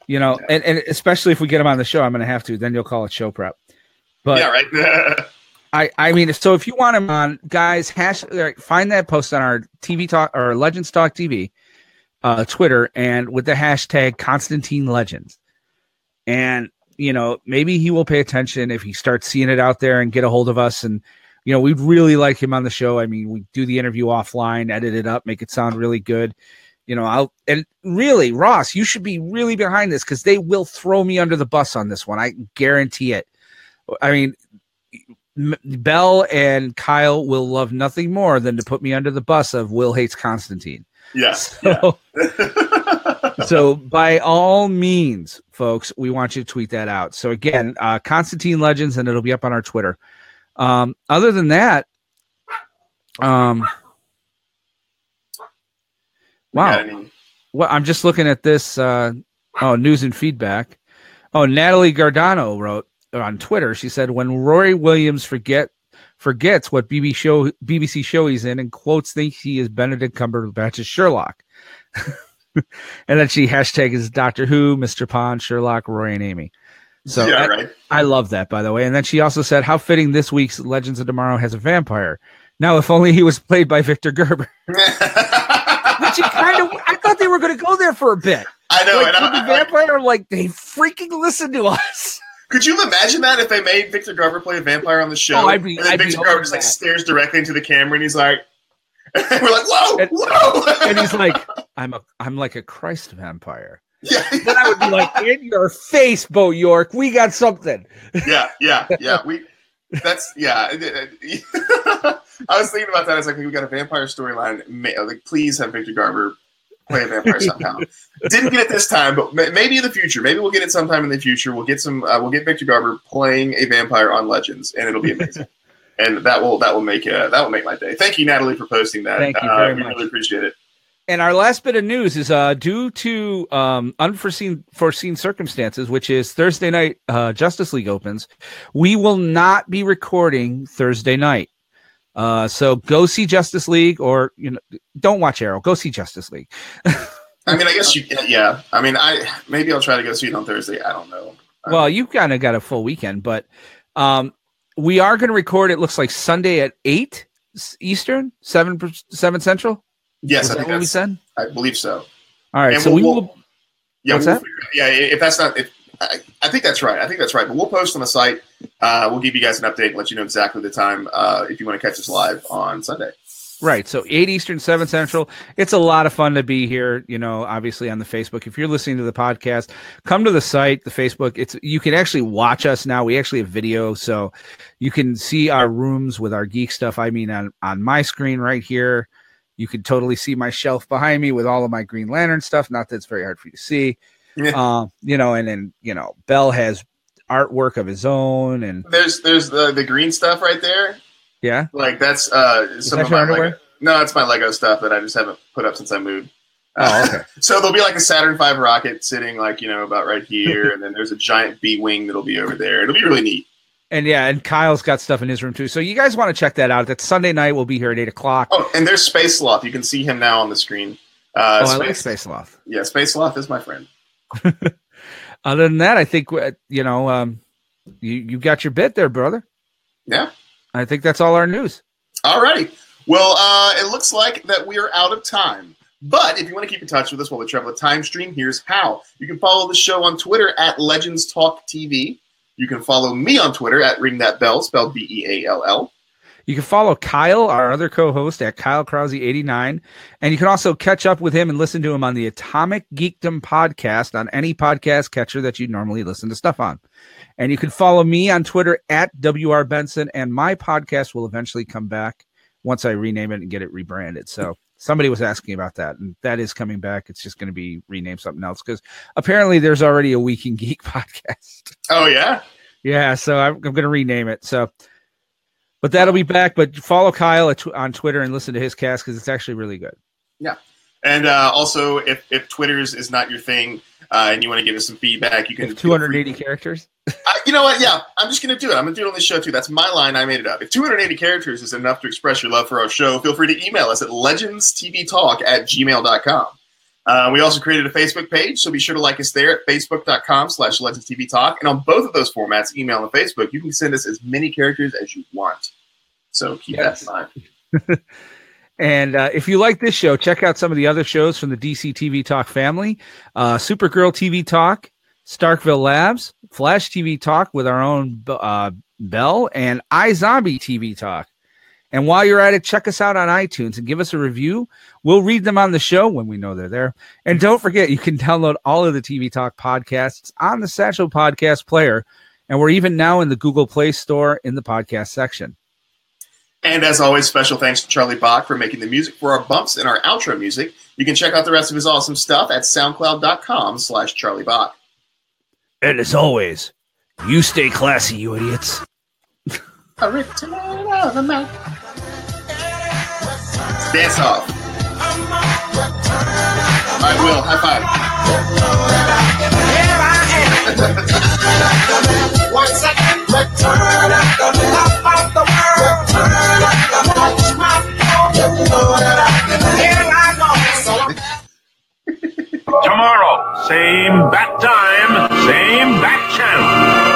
you know, and, and especially if we get him on the show, I'm going to have to. Then you'll call it show prep. But yeah, right. *laughs* I, I mean, so if you want him on, guys, hash, find that post on our TV talk or Legends Talk TV, uh, Twitter, and with the hashtag Constantine Legends, and you know maybe he will pay attention if he starts seeing it out there and get a hold of us, and you know we'd really like him on the show. I mean, we do the interview offline, edit it up, make it sound really good. You know, I'll and really, Ross, you should be really behind this because they will throw me under the bus on this one. I guarantee it. I mean, M- Bell and Kyle will love nothing more than to put me under the bus of Will hates Constantine. Yes. *laughs* So, so by all means, folks, we want you to tweet that out. So again, uh, Constantine Legends, and it'll be up on our Twitter. Um, other than that, um, wow. Got any- Well, I'm just looking at this. Uh, oh, news and feedback. Oh, Natalie Gardano wrote on Twitter. She said, "When Rory Williams forget forgets what BBC show BBC show he's in and quotes thinks he is Benedict Cumberbatch's Sherlock." *laughs* and then she hashtag is Doctor Who, Mr. Pond, Sherlock, Roy, and Amy. So yeah, I, right. I love that, by the way. And then she also said, "How fitting this week's Legends of Tomorrow has a vampire." Now, if only he was played by Victor Garber. *laughs* Which you kind of, I thought they were going to go there for a bit. I know. like, and with the I, I, vampire, like they freaking listen to us. could you imagine that if they made Victor Garber play a vampire on the show? Oh, I'd be- and then I'd Victor over Garber just like that. stares directly into the camera and he's like, and *laughs* we're like, whoa, And- whoa. And he's like, *laughs* "I'm a, I'm like a Christ vampire." Yeah, *laughs* Then I would be like, "In your face, Bo York, we got something." yeah, yeah, yeah. We, that's, yeah. I *laughs* was thinking about that. I was like, we got a vampire storyline. Like, please have Victor Garber play a vampire somehow. *laughs* Didn't get it this time, but maybe in the future. Maybe we'll get it sometime in the future. We'll get some. Uh, we'll get Victor Garber playing a vampire on Legends, and it'll be amazing. and that will that will make uh, that will make my day. Thank you, Natalie, for posting that. Thank you Uh, we much. really appreciate it. And our last bit of news is uh, due to um, unforeseen foreseen circumstances, which is Thursday night uh, Justice League opens. We will not be recording Thursday night. Uh, so go see Justice League, or you know, don't watch Arrow. Go see Justice League. *laughs* I mean, I guess you. can. Yeah. I mean, I maybe I'll try to go see it on Thursday. I don't know. Um, Well, you've kind of got a full weekend, but um, we are going to record. It looks like Sunday at eight Eastern, seven seven Central. Yes, Is I that think what we said? I believe so. All right, And so we'll- we we'll- Yeah, we'll yeah. If that's not, if I, I think that's right. I think that's right. But we'll post on the site. Uh, we'll give you guys an update and let you know exactly the time uh, if you want to catch us live on Sunday. Right. So 8 Eastern, 7 Central. It's a lot of fun to be here, you know, obviously on the Facebook. If you're listening to the podcast, come to the site, the Facebook. It's you can actually watch us now. We actually have video, so you can see our rooms with our geek stuff. I mean on on my screen right here. You could totally see my shelf behind me with all of my Green Lantern stuff. Not that it's very hard for you to see. Yeah. Um, you know, and then you know, Bell has artwork of his own, and There's there's the the green stuff right there. yeah, Like that's uh some that of my? Lego, no, it's my Lego stuff that I just haven't put up since I moved. Oh, okay. *laughs* so there'll be like a Saturn V rocket sitting like you know about right here, and then there's a giant B wing that'll be over there. It'll be really neat. And yeah, and Kyle's got stuff in his room too. So you guys want to check that out? That's Sunday night. We'll be here at eight o'clock. Oh, and there's Space Sloth. You can see him now on the screen. Uh, oh, I like Space, Space Loft. yeah, Space Sloth is my friend. *laughs* Other than that, I think uh, you know, um, you you got your bit there, brother. Yeah. I think that's all our news. Alrighty. Well, uh, it looks like that we are out of time. But if you want to keep in touch with us while we travel the time stream, here's how. You can follow the show on Twitter at Legends Talk TV. You can follow me on Twitter at Ring That Bell, spelled B E A L L. You can follow Kyle, our other co-host, at Kyle Krause89. And you can also catch up with him and listen to him on the Atomic Geekdom podcast on any podcast catcher that you normally listen to stuff on. And you can follow me on Twitter at WR Benson, and my podcast will eventually come back once I rename it and get it rebranded. So somebody was asking about that, and that is coming back. It's just going to be renamed something else because apparently there's already a Week in Geek *laughs* podcast. Oh, yeah? Yeah, so I'm, I'm going to rename it. So, but that'll be back. But follow Kyle at tw- on Twitter and listen to his cast because it's actually really good. Yeah, and uh, also, if, if Twitter's is not your thing uh, and you want to give us some feedback, you can. If 280 characters. Uh, you know what? Yeah, I'm just going to do it. I'm going to do it on this show too. That's my line. I made it up. If 280 characters is enough to express your love for our show, feel free to email us at legendstvtalk at gmail.com. Uh, we also created a Facebook page, so be sure to like us there at facebook.com slash legendstvtalk. And on both of those formats, email and Facebook, you can send us as many characters as you want. So keep Yes. that in mind. *laughs* And uh, if you like this show, check out some of the other shows from the DC TV Talk family uh, Supergirl TV Talk, Starkville Labs, Flash TV Talk with our own uh, Bell, and iZombie TV Talk. And while you're at it, check us out on iTunes and give us a review. We'll read them on the show when we know they're there. And don't forget, you can *laughs* download all of the TV Talk podcasts on the Satchel Podcast Player. And we're even now in the Google Play Store in the podcast section. And as always, special thanks to Charlie Bach for making the music for our bumps and our outro music. You can check out the rest of his awesome stuff at soundcloud.com slash Charlie Bach. And as always, you stay classy, you idiots. Return of the man. Dance off. All right, Will, high five. One second, return at the top of the world. Tomorrow, same bat time, same bat channel.